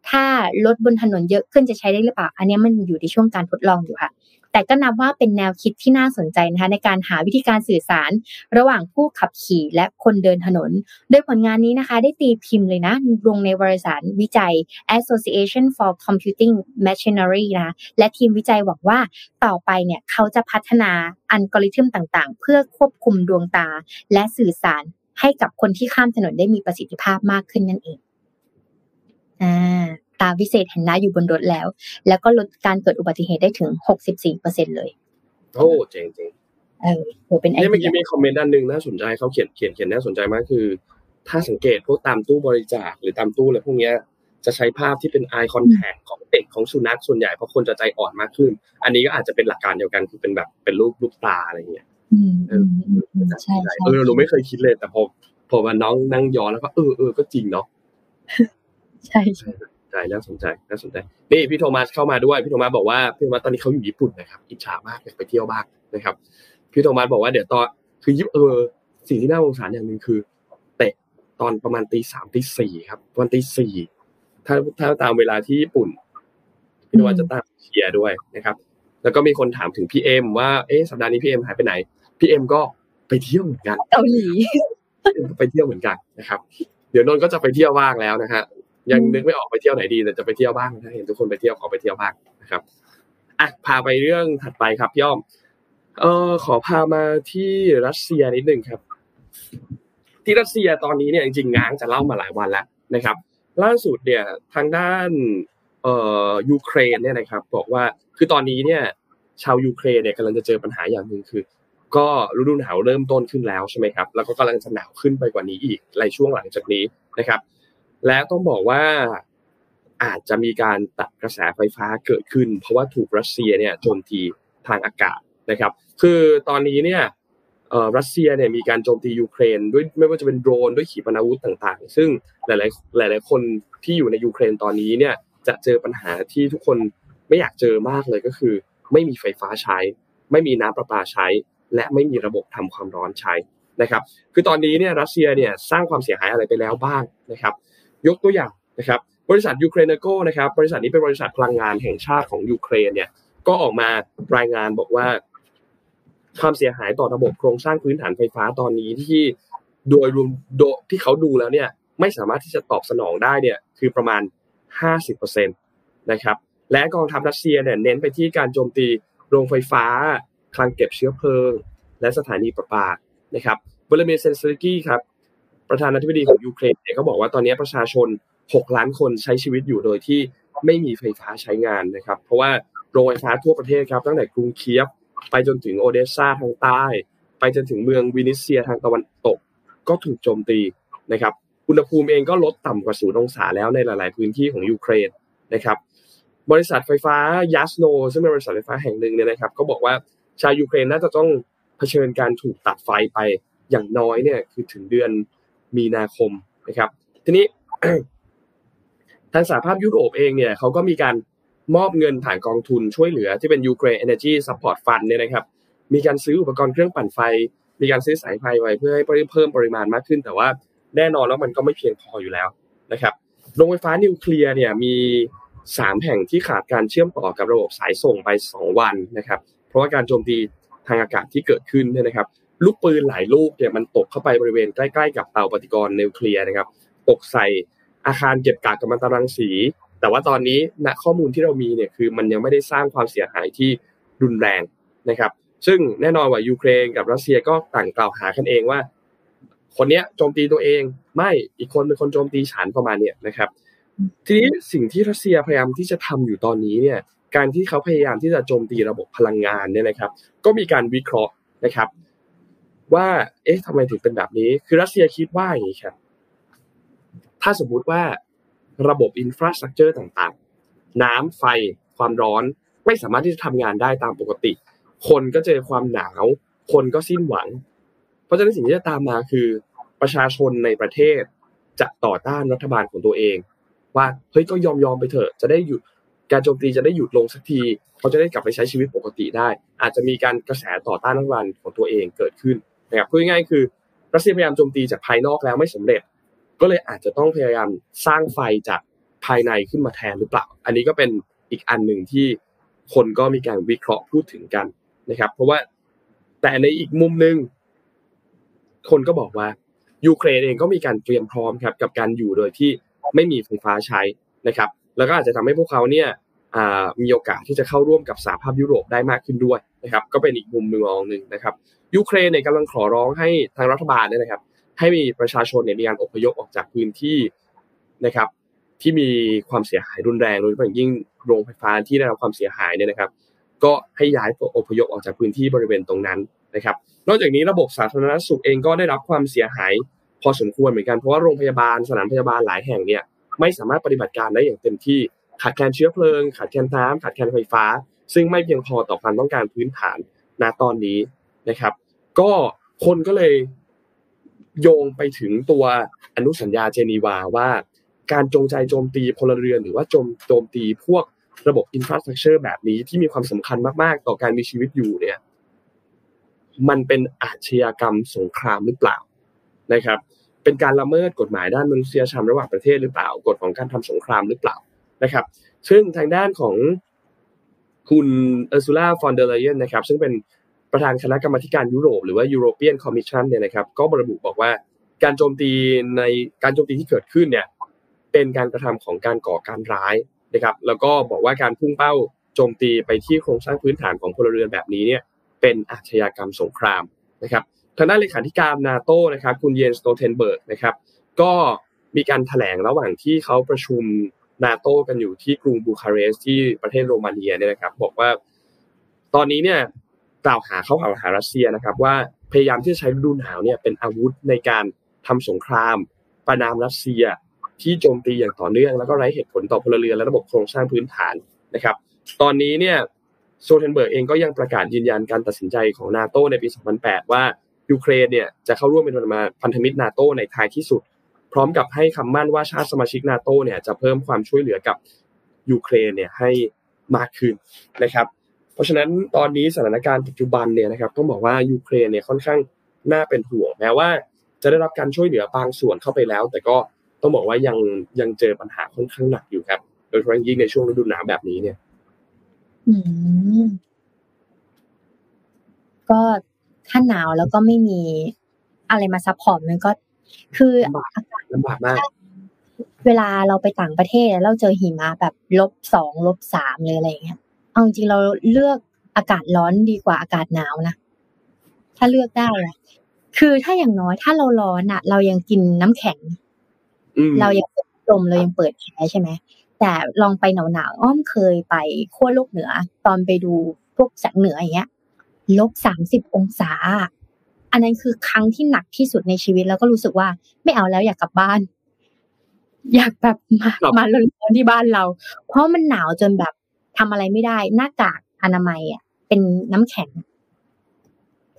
ถ้ารถบนถนนเยอะขึ้นจะใช้ได้หรือเปล่า อันนี้มันอยู่ในช่วงการทดลองอยู่ค่ะ แต่ก็นับว่าเป็นแนวคิดที่น่าสนใจนะคะในการหาวิธีการสื่อสาร ระหว่างผู้ขับขี่และคนเดินถนน โดยผลงานนี้นะคะ ได้ตีพิมพ์เลยนะลงในวารสารวิจัย Association for Computing Machinery นะและทีมวิจัยหวังว่าต่อไปเนี่ยเขาจะพัฒนาอัลกอริทึมต่างๆ เพื่อควบคุมดวงตา และสื่อสารให้กับคนที่ข้ามถนนได้มีประสิทธิภาพมากขึ้นนั่นเองอ่า ตาวิเศษเห็นหน้าอยู่บนรถแล้ว แล้วก็ลดการเกิดอุบัติเหตุได้ถึง 64%เลย โอ้เจ๋งจริงเออถือเป็นไอนี่เมื่อเดีกี้ยมีคอมเมนต์ด้านหนึ่งน่าสนใจเขาเขียนเขียนเขียนน่าสนใจมากคือ ถ้าสังเกตพวกตามตู้บริจาคหรือตามตู้อะไรพวกเนี้ยจะใช้ภาพที่เป็น eye contact ของเด็กของสุนัขส่วนใหญ่เพราะคนจะใจอ่อนมากขึ้น อันนี้ก็อาจจะเป็นหลักการเดียวกันคือเป็นแบบเป็นรูปลูกตาอะไรอย่างเงี้ยอืมอืมอืมอืมใช่ใช่เออเราไม่เคยคิดเลยแต่พอพอมาน้องนั่งย้อนแล้วก็เออเออก็จริงเนาะใช่ ใช่ใช่น่าสนใจน่าสนใจนี่พี่โทมัสเข้ามาด้วยพี่โทมัสบอกว่าพี่โทมัสตอนนี้เขาอยู่ญี่ปุ่นนะครับอิจฉามากอยากไปเที่ยวบ้างนะครับพี่โทมัสบอกว่าเดี๋ยวตอนคือยิปเออสิ่งที่น่าสงสารอย่างหนึ่งคือ เตะตอนประมาณตีสามตีสี่ครับประมาณตีสี่ถ้าถ้าตามเวลาที่ญี่ปุ่นพี่โทมัสจะตามเชียร์ด้วยนะครับ แล้วก็มีคนถามถึงพี่เอ็มว่าเอ๊ะสัปดาห์นี้พี่เอ็มหายไปไหนพี่เอ็มก็ไปเที่ยวเหมือนกันเกาหลีไปเที่ยวเหมือนกันนะครับ เดี๋ยวนนท์ก็จะไปเที่ยวบ้างแล้วนะฮะ ยังนึกไม่ออกไปเที่ยวไหนดีแต่จะไปเที่ยวบ้างนะเห็นทุกคนไปเที่ยวขอไปเที่ยวบ้างนะครับอะพาไปเรื่องถัดไปครับพี่อ้อม เออขอพามาที่รัสเซียนิดหนึ่งครับ ที่รัสเซียตอนนี้เนี่ยจริงๆง้างจะเล่ามาหลายวันแล้วนะครับ ล่าสุดเนี่ยทางด้านเอ่อยูเครนเนี่ยนะครับ บอกว่าคือตอนนี้เนี่ย ชาวยูเครนเนี่ยกำลังจะเจอปัญหาอย่างหนึ่งคือ ก็ฤดูหนาวเริ่มต้นขึ้นแล้วใช่ไหมครับ แล้วก็กำลังจะหนาวขึ้นไปกว่านี้อีกในช่วงหลังจากนี้นะครับ และต้องบอกว่าอาจจะมีการตัดกระแสไฟฟ้าเกิดขึ้น เพราะว่าถูกรัสเซียเนี่ยโจมตีทางอากาศนะครับ คือตอนนี้เนี่ยรัสเซียเนี่ยมีการโจมตียูเครนด้วยไม่ว่าจะเป็นโดรนด้วยขีปนาวุธต่างๆ ซึ่งหลายๆหลาย ๆ คนที่อยู่ในยูเครนตอนนี้เนี่ยจะเจอปัญหาที่ทุกคนไม่อยากเจอมากเลยก็คือ ไม่มีไฟฟ้าใช้ ไม่มีน้ำประปาใช้ และไม่มีระบบทำความร้อนใช้นะครับ คือตอนนี้เนี่ยรัสเซียเนี่ยสร้างความเสียหายอะไรไปแล้วบ้างนะครับ ยกตัวอย่างนะครับบริษัทยูเครเนอร์โกนะครับบริษัทนี้เป็นบริษัทพลังงานแห่งชาติของยูเครนเนี่ยก็ออกมารายงานบอกว่า ความเสียหายต่อระบบโครงสร้างพื้นฐานไฟฟ้าตอนนี้ที่โดยรวมโดที่เขาดูแล้วเนี่ยไม่สามารถที่จะตอบสนองได้เนี่ยคือประมาณ 50%นะครับและกองทัพรัสเซียเนี่ยเน้นไปที่การโจมตีโรงไฟฟ้า คลังเก็บเชื้อเพลิง และสถานีประปานะครับวลาดิเมียร์เซนสกี้ครับ ประธานาธิบดีของยูเครนเนี่ยก็บอกว่าตอนนี้ประชาชน 6 ล้านคนใช้ชีวิตอยู่โดยที่ไม่มีไฟฟ้าใช้งานนะครับ เพราะว่าโรงไฟฟ้าทั่วประเทศครับตั้งแต่กรุงเคียฟไปจนถึงโอเดสซาทางใต้ ไปจนถึงเมืองวินนิตเซียทางตะวันตก ก็ถูกโจมตีนะครับอุณหภูมิเองก็ลดต่ำกว่าศูนย์องศาแล้วในหลาย ๆ พื้นที่ของยูเครนนะครับ บริษัทไฟฟ้ายัสโนซึ่งเป็นบริษัทไฟฟ้าแห่งหนึ่งเนี่ยนะครับก็บอกว่าชาวยูเครนน่าจะต้องเผชิญการถูกตัดไฟไปอย่างน้อยเนี่ยคือถึงเดือน มีนาคมนะครับ ทีนี้ทางสหภาพยุโรปเองเนี่ยเขาก็มีการมอบเงินผ่านกองทุนช่วยเหลือที่เป็น Ukraine Energy Support Fund เนี่ยนะครับ มีการซื้ออุปกรณ์เครื่องปั่นไฟ มีการซื้อสายไฟไว้เพื่อให้เพิ่มปริมาณมากขึ้น แต่ว่าแน่นอนแล้วมันก็ไม่เพียงพออยู่แล้วนะครับโรงไฟฟ้านิวเคลียร์เนี่ยมีสามแห่งที่ขาดการเชื่อมต่อกับระบบสายส่งไปสองวันนะครับ เพราะว่าการโจมตีทางอากาศที่เกิดขึ้นเนี่ยนะครับ ลูกปืนหลายลูกเนี่ยมันตกเข้าไปบริเวณใกล้ๆกับเตาปฏิกรณ์นิวเคลียร์นะครับ ตกใส่อาคารเก็บกากกัมมันตรังสี แต่ว่าตอนนี้ณข้อมูลที่เรามีเนี่ยคือมันยังไม่ได้สร้างความเสียหายที่รุนแรงนะครับ ซึ่งแน่นอนว่ายูเครนกับรัสเซียก็ต่างกล่าวหากันเองว่า คนเนี้ยโจมตีตัวเอง ไม่อีกคนเป็นคนโจมตีฉันประมาณเนี้ยนะครับ ทีนี้สิ่งที่รัสเซียพยายามที่จะทำอยู่ตอนนี้เนี่ยการที่เขาพยายามที่จะโจมตีระบบพลังงานเนี่ยนะครับ ก็มีการวิเคราะห์นะครับ ว่า เอ๊ะทำไมถึงเป็นแบบนี้ คือรัสเซียคิดว่าอย่างนี้ครับ ถ้าสมมุติว่าระบบอินฟราสตรักเจอร์ต่างๆ น้ำไฟความร้อน ไม่สามารถที่จะทำงานได้ตามปกติ คนก็เจอความหนาว คนก็สิ้นหวัง เพราะฉะนั้นสิ่งที่จะตามมาคือประชาชนในประเทศจะต่อต้านรัฐบาลของตัวเอง ว่าเฮ้ยก็ยอมยอมไปเถอะ จะได้หยุดการโจมตีจะได้หยุดลงสักที เขาจะได้กลับไปใช้ชีวิตปกติได้ อาจจะมีการกระแสต่อต้านรัฐบาลของตัวเองเกิดขึ้น นะครับพูดง่ายๆคือรัสเซียพยายามโจมตีจากภายนอกแล้วไม่สำเร็จ ก็เลยอาจจะต้องพยายามสร้างไฟจากภายในขึ้นมาแทนหรือเปล่า อันนี้ก็เป็นอีกอันหนึ่งที่คนก็มีการวิเคราะห์พูดถึงกันนะครับ เพราะว่าแต่ในอีกมุมหนึ่งคนก็บอกว่ายูเครนเองก็มีการเตรียมพร้อมครับกับการอยู่โดยที่ไม่มีไฟฟ้าใช้นะครับ แล้วก็อาจจะทำให้พวกเขาเนี่ย มีโอกาสที่จะเข้าร่วมกับสหภาพยุโรปได้มากขึ้นด้วยนะครับ ก็เป็นอีกมุมมองหนึ่งนะครับ ยูเครนเนี่ยกำลังขอร้องให้ทางรัฐบาลเนี่ยนะครับ ให้มีประชาชนเนี่ยมีการอพยพออกจากพื้นที่นะครับ ที่มีความเสียหายรุนแรงโดยเฉพาะอย่างยิ่งโรงไฟฟ้าที่ได้รับความเสียหายเนี่ยนะครับ ก็ให้ย้ายอพยพออกจากพื้นที่บริเวณตรงนั้นนะครับ นอกจากนี้ระบบสาธารณสุขเองก็ได้รับความเสียหาย พอสมควรเหมือนกันเพราะว่าโรงพยาบาลสถานพยาบาลหลายแห่งเนี่ยไม่สามารถปฏิบัติการได้อย่างเต็มที่ ขาดแคลนเชื้อเพลิง ขาดแคลนน้ำขาดแคลนไฟฟ้า ซึ่งไม่เพียงพอต่อความต้องการพื้นฐานณตอนนี้นะครับ ก็คนก็เลยโยงไปถึงตัวอนุสัญญาเจนีวาว่าการจงใจโจมตีพลเรือน หรือว่าโจมโจมตีพวกระบบ infrastructure แบบนี้ที่มีความสำคัญมาก ๆ ต่อการมีชีวิตอยู่เนี่ย มันเป็นอาชญากรรมสงครามหรือเปล่านะครับ เป็นการละเมิดกฎหมายด้านมนุษยธรรมระหว่างประเทศหรือเปล่ากฎของการทำสงครามหรือเปล่า นะครับ ซึ่งทางด้านของคุณเออร์ซูล่าฟอนเดอร์เลเยนนะครับ ซึ่งเป็นประธานคณะกรรมการยุโรปหรือว่า European Commission เนี่ยนะครับ ก็ระบุบอกว่าการโจมตีในการโจมตีที่เกิดขึ้นเนี่ย เป็นการกระทำของการก่อการร้ายนะครับ แล้วก็บอกว่าการพุ่งเป้าโจมตีไปที่โครงสร้างพื้นฐานของพลเรือนแบบนี้เนี่ย เป็นอาชญากรรมสงครามนะครับ ทางด้านเลขาธิการนาโตนะครับ คุณเยนสโตเทนเบิร์กนะครับ ก็มีการแถลงระหว่างที่เขาประชุม นาโตกันอยู่ที่กรุงบูคาเรสต์ที่ประเทศโรมาเนียเนี่ยนะครับ บอกว่าตอนนี้เนี่ยกล่าวหาเขากล่าวหารัสเซียนะครับ ว่าพยายามที่จะใช้ฤดูหนาวเนี่ยเป็นอาวุธในการทำสงคราม ประณามรัสเซียที่โจมตีอย่างต่อเนื่อง แล้วก็ไร้เหตุผลต่อพลเรือนและระบบโครงสร้างพื้นฐานนะครับ ตอนนี้เนี่ยสโตเทนเบิร์กเองก็ยังประกาศยืนยันการตัดสินใจของนาโตในปี 2008 ว่ายูเครนเนี่ยจะเข้าร่วมเป็นพันธมิตรนาโตในท้ายที่สุด พร้อมกับให้คำมั่นว่าชาติสมาชิกนาโตเนี่ยจะเพิ่มความช่วยเหลือกับยูเครนเนี่ยให้มากขึ้นนะครับ เพราะฉะนั้นตอนนี้สถานการณ์ปัจจุบันเนี่ยนะครับต้องบอกว่ายูเครนเนี่ยค่อนข้างน่าเป็นห่วงแม้ว่าจะได้รับการช่วยเหลือบางส่วนเข้าไปแล้ว แต่ก็ต้องบอกว่ายังยังเจอปัญหาค่อนข้างหนักอยู่ครับ โดยเฉพาะยิ่งในช่วงฤดูหนาวแบบนี้เนี่ยก็ถ้าหนาวแล้วก็ไม่มีอะไรมา support มันก็ คืออากาศลำบากมากเวลาเราไปต่างประเทศแล้วเจอหิมะแบบลบสองลบสามเลยอะไรเงี้ยเอาจริงเราเลือกอากาศร้อนดีกว่าอากาศหนาวนะถ้าเลือกได้อะคือถ้าอย่างน้อยถ้าเราร้อนอะเรายังกินน้ำแข็ง เรายังเปิดลมเรายังเปิดแอร์ใช่ไหมแต่ลองไปหนาวหนาวอ้อมเคยไปขั้วโลกเหนือ ตอนไปดูพวกแสงเหนืออย่างเงี้ยลบสามสิบองศา อันนั้นคือครั้งที่หนักที่สุดในชีวิตแล้วก็รู้สึกว่าไม่เอาแล้วอยากกลับบ้าน อยากแบบมามาเล่นที่บ้านเรา เพราะมันหนาวจนแบบทำอะไรไม่ได้ หน้ากากอนามัยอะ เป็นน้ำแข็ง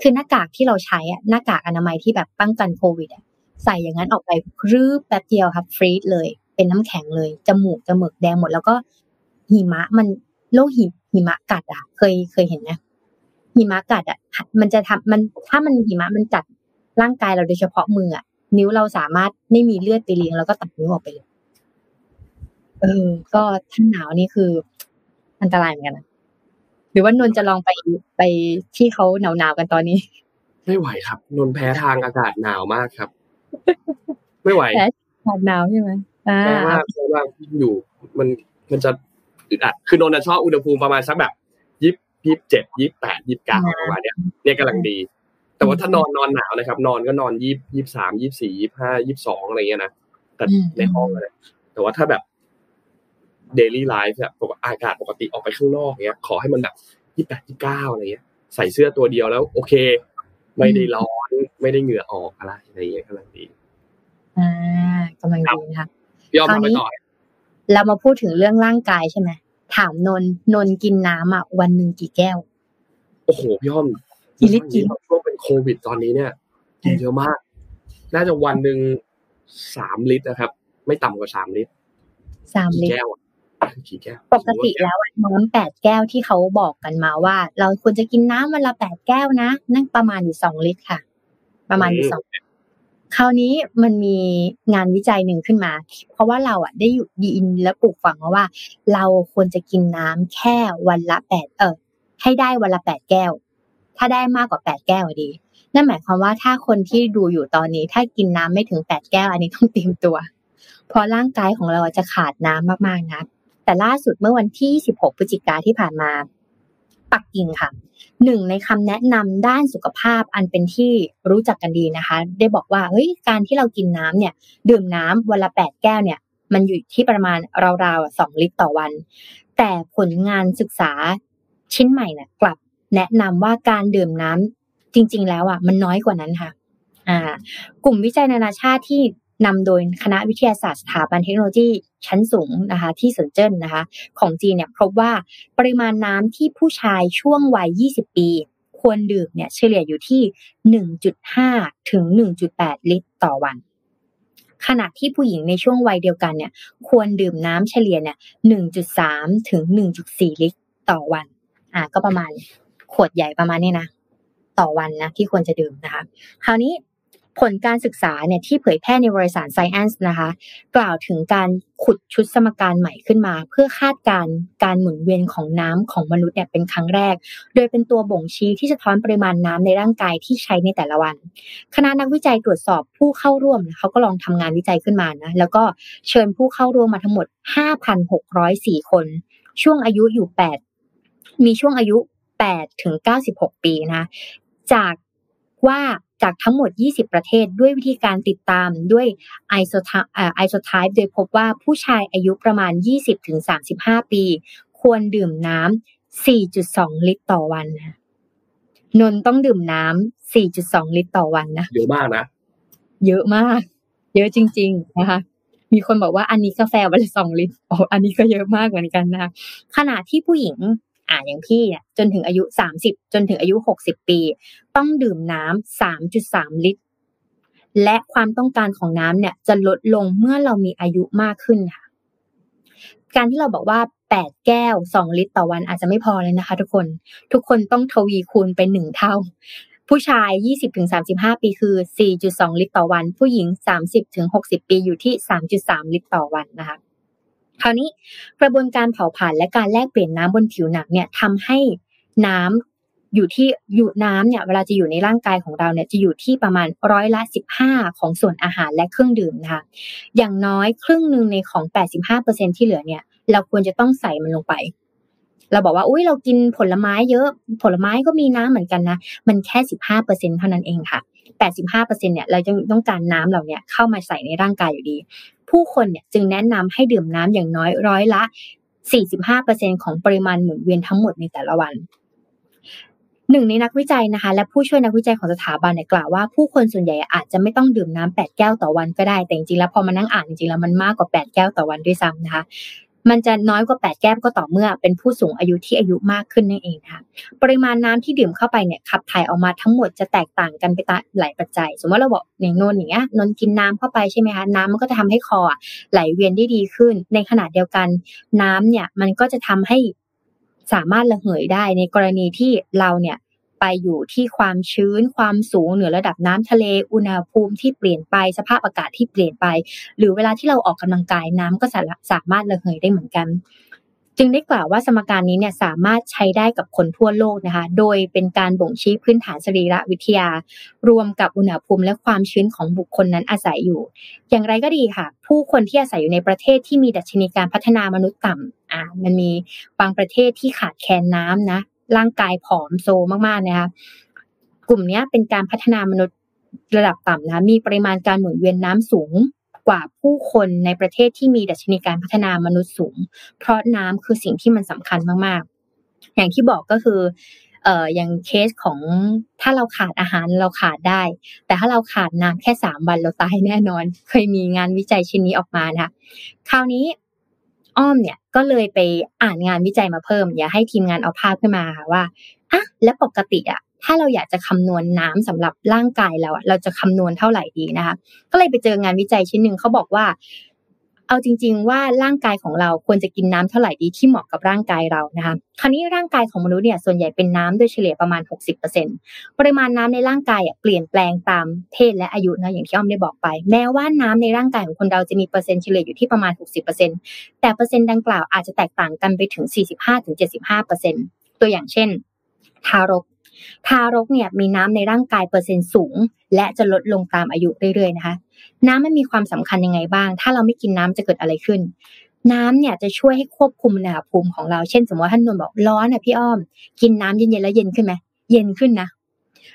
คือหน้ากากที่เราใช้อะหน้ากากอนามัยที่แบบป้องกันโควิดอะใส่อย่างนั้นออกไปรื้อแป๊บเดียวครับฟรีดเลย เป็นน้ำแข็งเลยจมูกจมูกแดงหมด แล้วก็หิมะมันโลหิหิมะกัดอะ เคยเคยเห็นไหม หิมะกัดอะมันจะทำมันถ้ามันหิมะมันกัดร่างกายเราโดยเฉพาะมืออะนิ้วเราสามารถไม่มีเลือดไปเลี้ยงแล้วก็ตัดนิ้วออกไปเลยเออ ก็ท่านหนาวนี่คือ อันตรายเหมือนกันนะหรือว่านนจะลองไปไปที่เขาหนาวหนาวกันตอนนี้ ไม่ไหวครับ นนแพ้ทางอากาศหนาวมากครับ ไม่ไหวแพ้อากาศหนาวใช่ไหมอ่าแพ้มากแพ้มากอยู่ มันมันจะอึดอัดคือนนชอบอุณหภูมิประมาณสักแบบ ยิบยี่สิบเจ็ดยี่สิบแปดยี่สิบเก้าประมาณเนี้ยเนี่ยกำลังดี แต่ว่าถ้านอนนอนหนาวนะครับ นอนก็นอนยี่ยี่สามยี่สี่ยี่ห้ายี่สองอะไรเงี้ยนะแต่ในห้องเลยแต่ว่าถ้าแบบเดลี่ไลฟ์แบบอากาศปกติออกไปข้างนอกเนี้ย ขอให้มันแบบยี่แปดยี่เก้าอะไรเงี้ย ใส่เสื้อตัวเดียวแล้วโอเค ไม่ได้ร้อนไม่ได้เหงื่อออกอะไรอะไรเงี้ยกำลังดีอ่ากำลังดีนะคะยอมไปต่อเรามาพูดถึงเรื่องร่างกายใช่ไหม ถามนนนนกินน้ำอะวันหนึ่งกี่แก้ว โอ้โหพี่อ้อมกี่ลิตรกี่ลิตรช่วงเป็นโควิดตอนนี้เนี่ยกินเยอะมาก น่าจะวันหนึ่งสามลิตรนะครับ ไม่ต่ำกว่าสามลิตรสามกี่ลิตรแก้วอะกี่แก้วปกติแล้วอะน้ำแปดแก้วที่เขาบอกกันมาว่า เราควรจะกินน้ำวันละแปดแก้วนะ นั่นประมาณอยู่สองลิตรค่ะ ประมาณอยู่สอง คราวนี้มันมีงานวิจัยหนึ่งขึ้นมา เพราะว่าเราอะได้อยู่ดีอินและปลูกฝังมาว่า เราควรจะกินน้ำแค่วันละแปดเออให้ได้วันละแปดแก้ว ถ้าได้มากกว่าแปดแก้วดี นั่นหมายความว่าถ้าคนที่ดูอยู่ตอนนี้ ถ้ากินน้ำไม่ถึงแปดแก้ว อันนี้ต้องเตรียมตัว เพราะร่างกายของเราจะขาดน้ำมากๆนะแต่ล่าสุดเมื่อวันที่ 16 พฤศจิกาที่ผ่านมา ปักกิ่งค่ะหนึ่งในคำแนะนำด้านสุขภาพอันเป็นที่รู้จักกันดีนะคะ ได้บอกว่าเฮ้ยการที่เรากินน้ำเนี่ยดื่มน้ำวันละแปดแก้วเนี่ยมันอยู่ที่ประมาณราวๆสองลิตรต่อวัน แต่ผลงานศึกษาชิ้นใหม่เนี่ยกลับ แนะนำว่าการดื่มน้ำจริง ๆ แล้วอะมันน้อยกว่านั้นค่ะอ่ากลุ่มวิจัยนานาชาติที่ นำโดยคณะวิทยาศาสตร์สถาบันเทคโนโลยีชั้นสูงนะคะที่เซินเจิ้นนะคะของจีนเนี่ยพบว่าปริมาณน้ำที่ผู้ชายช่วงวัย 20 ปีควรดื่มเนี่ยเฉลี่ยอยู่ที่ 1.5 ถึง 1.8 ลิตรต่อวัน ขณะที่ผู้หญิงในช่วงวัยเดียวกันเนี่ยควรดื่มน้ำเฉลี่ยเนี่ย 1.3 ถึง 1.4 ลิตรต่อวัน อ่าก็ประมาณขวดใหญ่ประมาณนี้นะ ต่อวันนะที่ควรจะดื่มนะคะ คราวนี้ ผลการศึกษาเนี่ยที่เผยแพร่ในวารสาร Science นะคะ กล่าวถึงการขุดชุดสมการใหม่ขึ้นมา เพื่อคาดการณ์การหมุนเวียนของน้ำของมนุษย์เนี่ยเป็นครั้งแรก โดยเป็นตัวบ่งชี้ที่สะท้อนปริมาณน้ำในร่างกายที่ใช้ในแต่ละวัน คณะนักวิจัยตรวจสอบผู้เข้าร่วมเขาก็ลองทำงานวิจัยขึ้นมานะแล้วก็เชิญผู้เข้าร่วมมาทั้งหมด 5,604 คน ช่วงอายุอยู่ 8 มีช่วงอายุ8ถึง96 ปีนะจากว่า จากทั้งหมด 20 ประเทศด้วยวิธีการติดตามด้วยไอโซทไอโซไทป์โดยพบว่าผู้ชายอายุประมาณ 20ถึง35 ปี ควรดื่มน้ำ 4.2 ลิตรต่อวันนะนนท์ต้องดื่มน้ำ 4.2 ลิตรต่อวันนะ เยอะมากนะ เยอะมาก เยอะจริง ๆ นะคะ มีคนบอกว่าอันนี้กาแฟวันละสองลิตรอ๋ออันนี้ก็เยอะมากเหมือนกันนะคะขณะที่ผู้หญิง อ่าอย่างพี่เนี่ยจนถึงอายุสามสิบจนถึงอายุหกสิบปี ต้องดื่มน้ำสามจุดสามลิตร และความต้องการของน้ำเนี่ยจะลดลงเมื่อเรามีอายุมากขึ้นค่ะ การที่เราบอกว่าแปดแก้วสองลิตรต่อวันอาจจะไม่พอเลยนะคะ ทุกคน ทุกคนต้องทวีคูณเป็นหนึ่งเท่า ผู้ชาย 20-35 ปีคือ 4.2 ลิตรต่อวัน ผู้หญิง 30-60 ปีอยู่ที่ 3.3 ลิตรต่อวันนะคะ คราวนี้กระบวนการเผาผลาญและการแลกเปลี่ยนน้ำบนผิวหนังเนี่ยทำให้น้ำอยู่ที่อยู่น้ำเนี่ยเวลาจะอยู่ในร่างกายของเราเนี่ยจะอยู่ที่ประมาณร้อยละ15 ของส่วนอาหารและเครื่องดื่มนะคะอย่างน้อยครึ่งหนึ่งในของ 85%ที่เหลือเนี่ยเราควรจะต้องใส่มันลงไป เราบอกว่าอุ้ยเรากินผลไม้เยอะผลไม้ก็มีน้ำเหมือนกันนะ มันแค่ 15%เท่านั้นเองค่ะ 85%เนี่ยเราจะต้องการน้ำเหล่านี้เข้ามาใส่ในร่างกายอยู่ดี ผู้คนเนี่ยจึงแนะนำให้ดื่มน้ำอย่างน้อยร้อยละ 45%ของปริมาณหมุนเวียนทั้งหมดในแต่ละวันหนึ่งในนักวิจัยนะคะ และผู้ช่วยนักวิจัยของสถาบันเนี่ยกล่าวว่าผู้คนส่วนใหญ่อาจจะไม่ต้องดื่มน้ำแปดแก้วต่อวันก็ได้แต่จริงๆแล้วพอมานั่งอ่านจริงๆแล้วมันมากกว่า 8 แก้วต่อวันด้วยซ้ำนะคะ มันจะน้อยกว่าแปดแก้วก็ต่อเมื่อเป็นผู้สูงอายุที่อายุมากขึ้นนั่นเองนะคะปริมาณน้ำที่ดื่มเข้าไปเนี่ยขับถ่ายออกมาทั้งหมดจะแตกต่างกันไปตามหลายปัจจัย สมมติเราบอกอย่างนนท์อย่างเงี้ยนนท์กินน้ำเข้าไปใช่ไหมคะน้ำมันก็จะทำให้คอไหลเวียนได้ดีขึ้น ในขณะเดียวกันน้ำเนี่ยมันก็จะทำให้สามารถระเหยได้ในกรณีที่เราเนี่ย ไปอยู่ที่ความชื้น ความสูงเหนือระดับน้ำทะเล อุณหภูมิที่เปลี่ยนไป สภาพอากาศที่เปลี่ยนไป หรือเวลาที่เราออกกำลังกายน้ำก็สามารถระเหยได้เหมือนกัน จึงได้กล่าวว่าสมการนี้เนี่ยสามารถใช้ได้กับคนทั่วโลกนะคะ โดยเป็นการบ่งชี้พื้นฐานสรีระวิทยา รวมกับอุณหภูมิและความชื้นของบุคคลนั้นอาศัยอยู่ อย่างไรก็ดีค่ะ ผู้คนที่อาศัยอยู่ในประเทศที่มีดัชนีการพัฒนามนุษย์ต่ำอ่ามันมีบางประเทศที่ขาดแคลนน้ำนะ ร่างกายผอมโซมากๆนะคะกลุ่มนี้เป็นการพัฒนามนุษย์ระดับต่ำนะมีปริมาณการหมุนเวียนน้ำสูงกว่าผู้คนในประเทศที่มีดัชนีการพัฒนามนุษย์สูง เพราะน้ำคือสิ่งที่มันสำคัญมากๆ อย่างที่บอกก็คือเอ่ออย่างเคสของถ้าเราขาดอาหารเราขาดได้ แต่ถ้าเราขาดน้ำแค่สามวันเราตายแน่นอน เคยมีงานวิจัยชิ้นนี้ออกมานะคะคราวนี้ อ้อมเนี่ยก็เลยไปอ่านงานวิจัยมาเพิ่ม อย่าให้ทีมงานเอาภาพขึ้นมาค่ะว่าอะและปกติอะถ้าเราอยากจะคำนวณน้ำสำหรับร่างกายเราอะเราจะคำนวณเท่าไหร่ดีนะคะ ก็เลยไปเจองานวิจัยชิ้นหนึ่งเขาบอกว่า เอาจริง ๆ ว่าร่างกายของเราควรจะกินน้ำเท่าไหร่ดีที่เหมาะกับร่างกายเรานะคะคราวนี้ร่างกายของมนุษย์เนี่ยส่วนใหญ่เป็นน้ำโดยเฉลี่ยประมาณ 60%ปริมาณน้ำในร่างกายเปลี่ยนแปลงตามเพศและอายุนะอย่างที่อ้อมได้บอกไป แม้ว่าน้ำในร่างกายของคนเราจะมีเปอร์เซ็นต์เฉลี่ยอยู่ที่ประมาณ 60%แต่เปอร์เซ็นต์ดังกล่าวอาจจะแตกต่างกันไปถึง 45-75%ตัวอย่างเช่น ทารกทารกเนี่ยมีน้ำในร่างกายเปอร์เซ็นต์สูง และจะลดลงตามอายุเรื่อยๆนะคะ น้ำมันมีความสำคัญยังไงบ้าง ถ้าเราไม่กินน้ำจะเกิดอะไรขึ้น น้ำเนี่ยจะช่วยให้ควบคุมอุณหภูมิของเรา เช่น สมมติว่าท่านนนบอกร้อนอะพี่อ้อม กินน้ำเย็นๆแล้วเย็นขึ้นไหมเย็นขึ้นนะ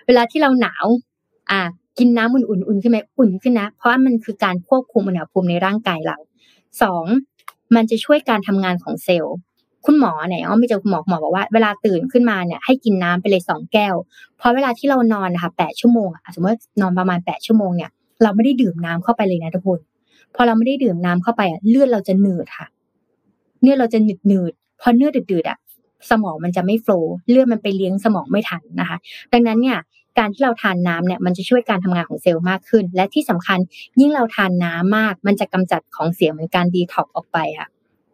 เวลาที่เราหนาว อ่า กินน้ำอุ่นๆอุ่นขึ้นไหมอุ่นขึ้นนะ เพราะว่ามันคือการควบคุมอุณหภูมิในร่างกายเราสองมันจะช่วยการทำงานของเซลล์คุณหมอเนี่ยอ้อมไปเจอคุณหมอหมอบอกว่าเวลาตื่นขึ้นมาเนี่ยให้กินน้ำไปเลยสองแก้ว เพราะเวลาที่เรานอนนะคะแปดชั่วโมงอะสมมตินอนประมาณแปดชั่วโมงเนี่ย เราไม่ได้ดื่มน้ำเข้าไปเลยนะทุกคนพอเราไม่ได้ดื่มน้ำเข้าไปอะเลือดเราจะหนืดค่ะเลือดเราจะหนืดหนืดพอเลือดหนืดๆอะสมองมันจะไม่ flow เลือดมันไปเลี้ยงสมองไม่ทันนะคะ ดังนั้นเนี่ยการที่เราทานน้ำเนี่ยมันจะช่วยการทำงานของเซลล์มากขึ้น และที่สำคัญยิ่งเราทานน้ำมาก มันจะกำจัดของเสียเหมือนการดีท็อกออกไปค่ะ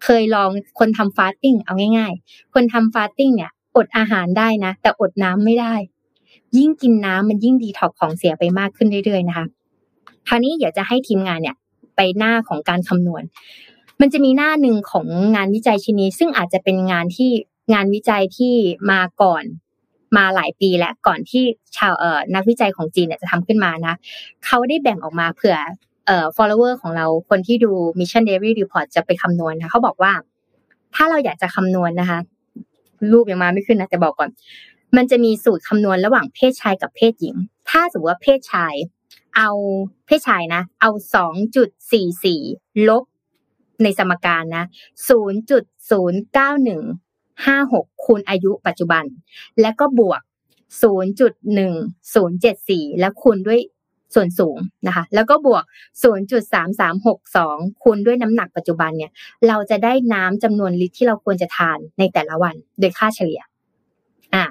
เคยลองคนทำ fasting เอาง่าย ๆ คนทำ fasting เนี่ย อดอาหารได้นะ แต่อดน้ำไม่ได้ ยิ่งกินน้ำมันยิ่งดีท็อกของเสียไปมากขึ้นเรื่อยๆนะคะ คราวนี้อยากจะให้ทีมงานเนี่ยไปหน้าของการคำนวณ มันจะมีหน้าหนึ่งของงานวิจัยชิ้นนี้ ซึ่งอาจจะเป็นงานที่งานวิจัยที่มาก่อนมาหลายปีและก่อนที่ชาวเอ่อนักวิจัยของจีนเนี่ยจะทำขึ้นมานะเขาได้แบ่งออกมาเผื่อเอ่อ follower ของเราคนที่ดู Mission Daily Report จะไปคำนวณนะเขาบอกว่า ถ้าเราอยากจะคำนวณนะคะ รูปยังมาไม่ขึ้นนะแต่บอกก่อน มันจะมีสูตรคำนวณระหว่างเพศชายกับเพศหญิง ถ้าสมมติว่าเพศชาย เอาเพศชายนะ เอา 2.44 ลบในสมการนะ 0.09156 คูณอายุปัจจุบัน และก็บวก 0.1074 แล้วคูณด้วยส่วนสูงนะคะ แล้วก็บวก 0.3362 คูณด้วยน้ำหนักปัจจุบันเนี่ย เราจะได้น้ำจำนวนลิตรที่เราควรจะทานในแต่ละวันโดยค่าเฉลี่ย อ่า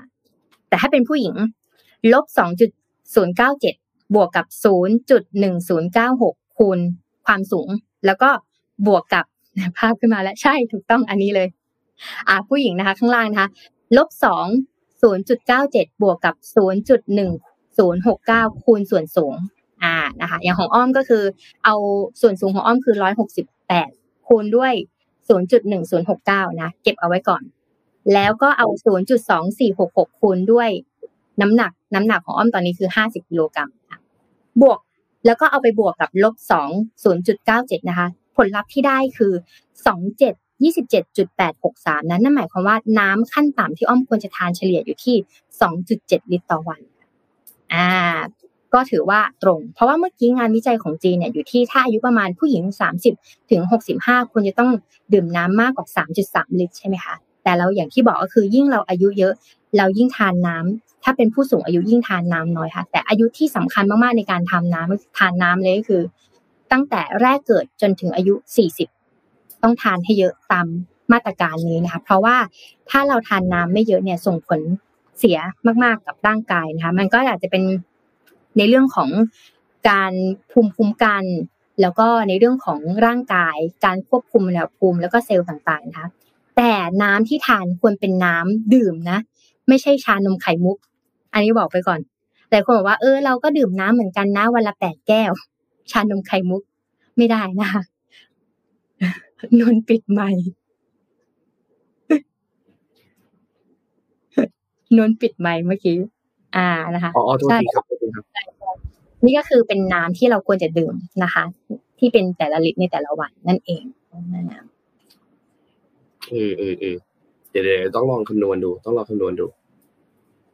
แต่ถ้าเป็นผู้หญิง ลบ 2.097 บวกกับศูนย์จุดหนึ่งศูนย์เก้าหกคูณความสูง แล้วก็บวกกับภาพขึ้นมาแล้วใช่ถูกต้องอันนี้เลย อ่าผู้หญิงนะคะ ข้างล่างนะคะลบสองศูนย์จุดเก้าเจ็ดบวกกับศูนย์จุดหนึ่งศูนย์หกเก้าคูณส่วนสูง อ่านะคะ อย่างของอ้อมก็คือ เอาส่วนสูงของอ้อมคือร้อยหกสิบแปดคูณด้วยศูนย์จุดหนึ่งศูนย์หกเก้านะ เก็บเอาไว้ก่อน แล้วก็เอาศูนย์จุดสองสี่หกหกคูณด้วย น้ำหนัก น้ำหนักของอ้อมตอนนี้คือห้าสิบกิโลกรัม บวกแล้วก็เอาไปบวกกับลบสองศูนย์จุดเก้าเจ็ดนะคะ ผลลัพธ์ที่ได้คือสองเจ็ดยี่สิบเจ็ดจุดแปดหกสามนั้นนั่นหมายความว่าน้ำขั้นต่ำที่อ้อมควรจะทานเฉลี่ยอยู่ที่สองจุดเจ็ดลิตรต่อวันอ่าก็ถือว่าตรง เพราะว่าเมื่อกี้งานวิจัยของจีนเนี่ยอยู่ที่ถ้าอายุประมาณผู้หญิง 30 ถึง 65 ควรจะต้องดื่มน้ำมากกว่า 3.3 ลิตรใช่ไหมคะ แต่เราอย่างที่บอกก็คือยิ่งเราอายุเยอะ เรายิ่งทานน้ำ ถ้าเป็นผู้สูงอายุยิ่งทานน้ำน้อยค่ะ แต่อายุที่สำคัญมากๆในการทำน้ำทานน้ำเลยก็คือ ตั้งแต่แรกเกิดจนถึงอายุ 40 ต้องทานให้เยอะตามมาตรการนี้นะคะ เพราะว่าถ้าเราทานน้ำไม่เยอะเนี่ยส่งผลเสียมากๆกับร่างกายนะคะ มันก็อาจจะเป็นในเรื่องของการภูมิคุ้มกัน แล้วก็ในเรื่องของร่างกาย การควบคุมอุณหภูมิแล้วก็เซลล์ต่างๆนะคะแต่น้ำที่ทานควรเป็นน้ำดื่มนะ ไม่ใช่ชานมไข่มุก อันนี้บอกไปก่อนแต่คนบอกว่าเออเราก็ดื่มน้ำเหมือนกันนะวันละแปดแก้ว ชานมไข่มุกไม่ได้นะคะนนปิดไมค์นนปิดไมค์เมื่อกี้อ่านะคะอ๋อโทษทีครับโทษทีครับนี่ก็คือเป็นน้ำที่เราควรจะดื่มนะคะ ที่เป็นแต่ละลิตรในแต่ละวันนั่นเองนะเออเออเออเดี๋ยวเดี๋ยวต้องลองคำนวณดู ต้องลองคำนวณดู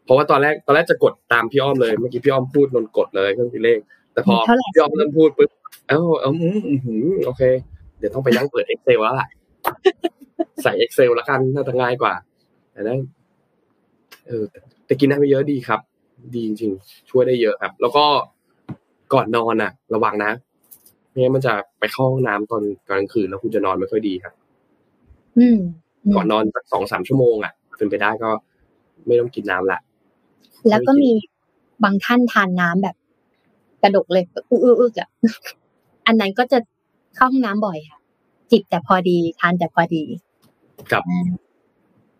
เพราะว่าตอนแรกตอนแรกจะกดตามพี่อ้อมเลยเมื่อกี้พี่อ้อมพูดนนกดเลยเครื่องคิดเลข แต่พอเท่าไหร่พี่อ้อมเริ่มพูดปุ๊บเอ้าเอ้าอืมอืมอืมโอเค เดี๋ยวต้องไปนั่งเปิด Excel แล้วล่ะใส่ Excel แล้วกันน่าจะง่ายกว่าแต่นั้นเออแต่แต่กินน้ำไปเยอะดีครับ ดีจริงๆช่วยได้เยอะครับ แล้วก็ก่อนนอนอะ ระวังนะไม่งั้นมันจะไปเข้าห้องน้ำตอนกลางคืนแล้วคุณจะนอนไม่ค่อยดีครับอืมก่อนนอนสักสองสามชั่วโมงอะเป็นไปได้ก็ไม่ต้องกินน้ำละ แล้วก็มีบางท่านทานน้ำแบบ กระดกเลยอื้ออื้ออื้ออะอันนั้นก็จะเข้าห้องน้ำบ่อยค่ะจิบแต่พอดีทานแต่พอดีครับอ่า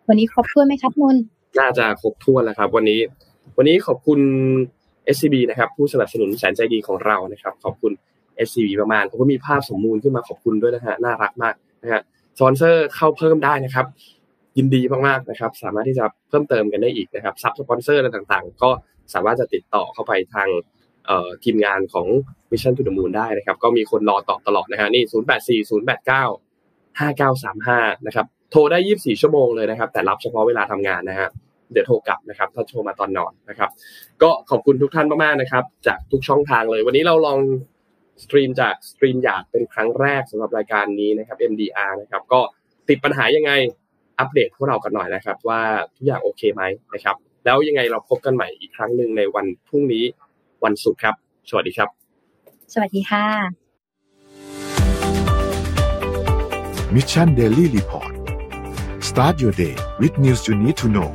วันนี้ครบถ้วนไหมครับนนท์น่าจะครบถ้วนแล้วครับ วันนี้ วันนี้ขอบคุณ SCB นะครับ ผู้สนับสนุนแสนใจดีของเรานะครับ ขอบคุณ SCB ประมาณเขาก็มีภาพสมมูลขึ้นมาขอบคุณด้วยนะฮะน่ารักมากนะฮะสปอนเซอร์เข้าเพิ่มได้นะครับ ยินดีมากๆนะครับ สามารถที่จะเพิ่มเติมกันได้อีกนะครับซับสปอนเซอร์อะไรต่างๆ ก็สามารถจะติดต่อเข้าไปทางทีมงานของ Mission to the Moon ได้นะครับ ก็มีคนรอตอบตลอดนะฮะนี่ 0 8 4 0 8 9 5 9 3 5 นะครับ โทรได้ 24 ชั่วโมงเลยนะครับ แต่รับเฉพาะเวลาทำงานนะฮะเดี๋ยวโทรกลับนะครับ ถ้าโทรมาตอนนอนนะครับ ก็ขอบคุณทุกท่านมากๆนะครับ จากทุกช่องทางเลย วันนี้เราลอง stream จาก StreamYard เป็นครั้งแรกสำหรับรายการนี้นะครับ MDR นะครับ ก็ติดปัญหายังไง อัปเดตพวกเรากันหน่อยนะครับ ว่าทุกอย่างโอเคไหมนะครับ แล้วยังไงเราพบกันใหม่อีกครั้งหนึ่งในวันพรุ่งนี้วันศุกร์ครับ สวัสดีครับ สวัสดีค่ะ Mission Daily Report start your day with news you need to know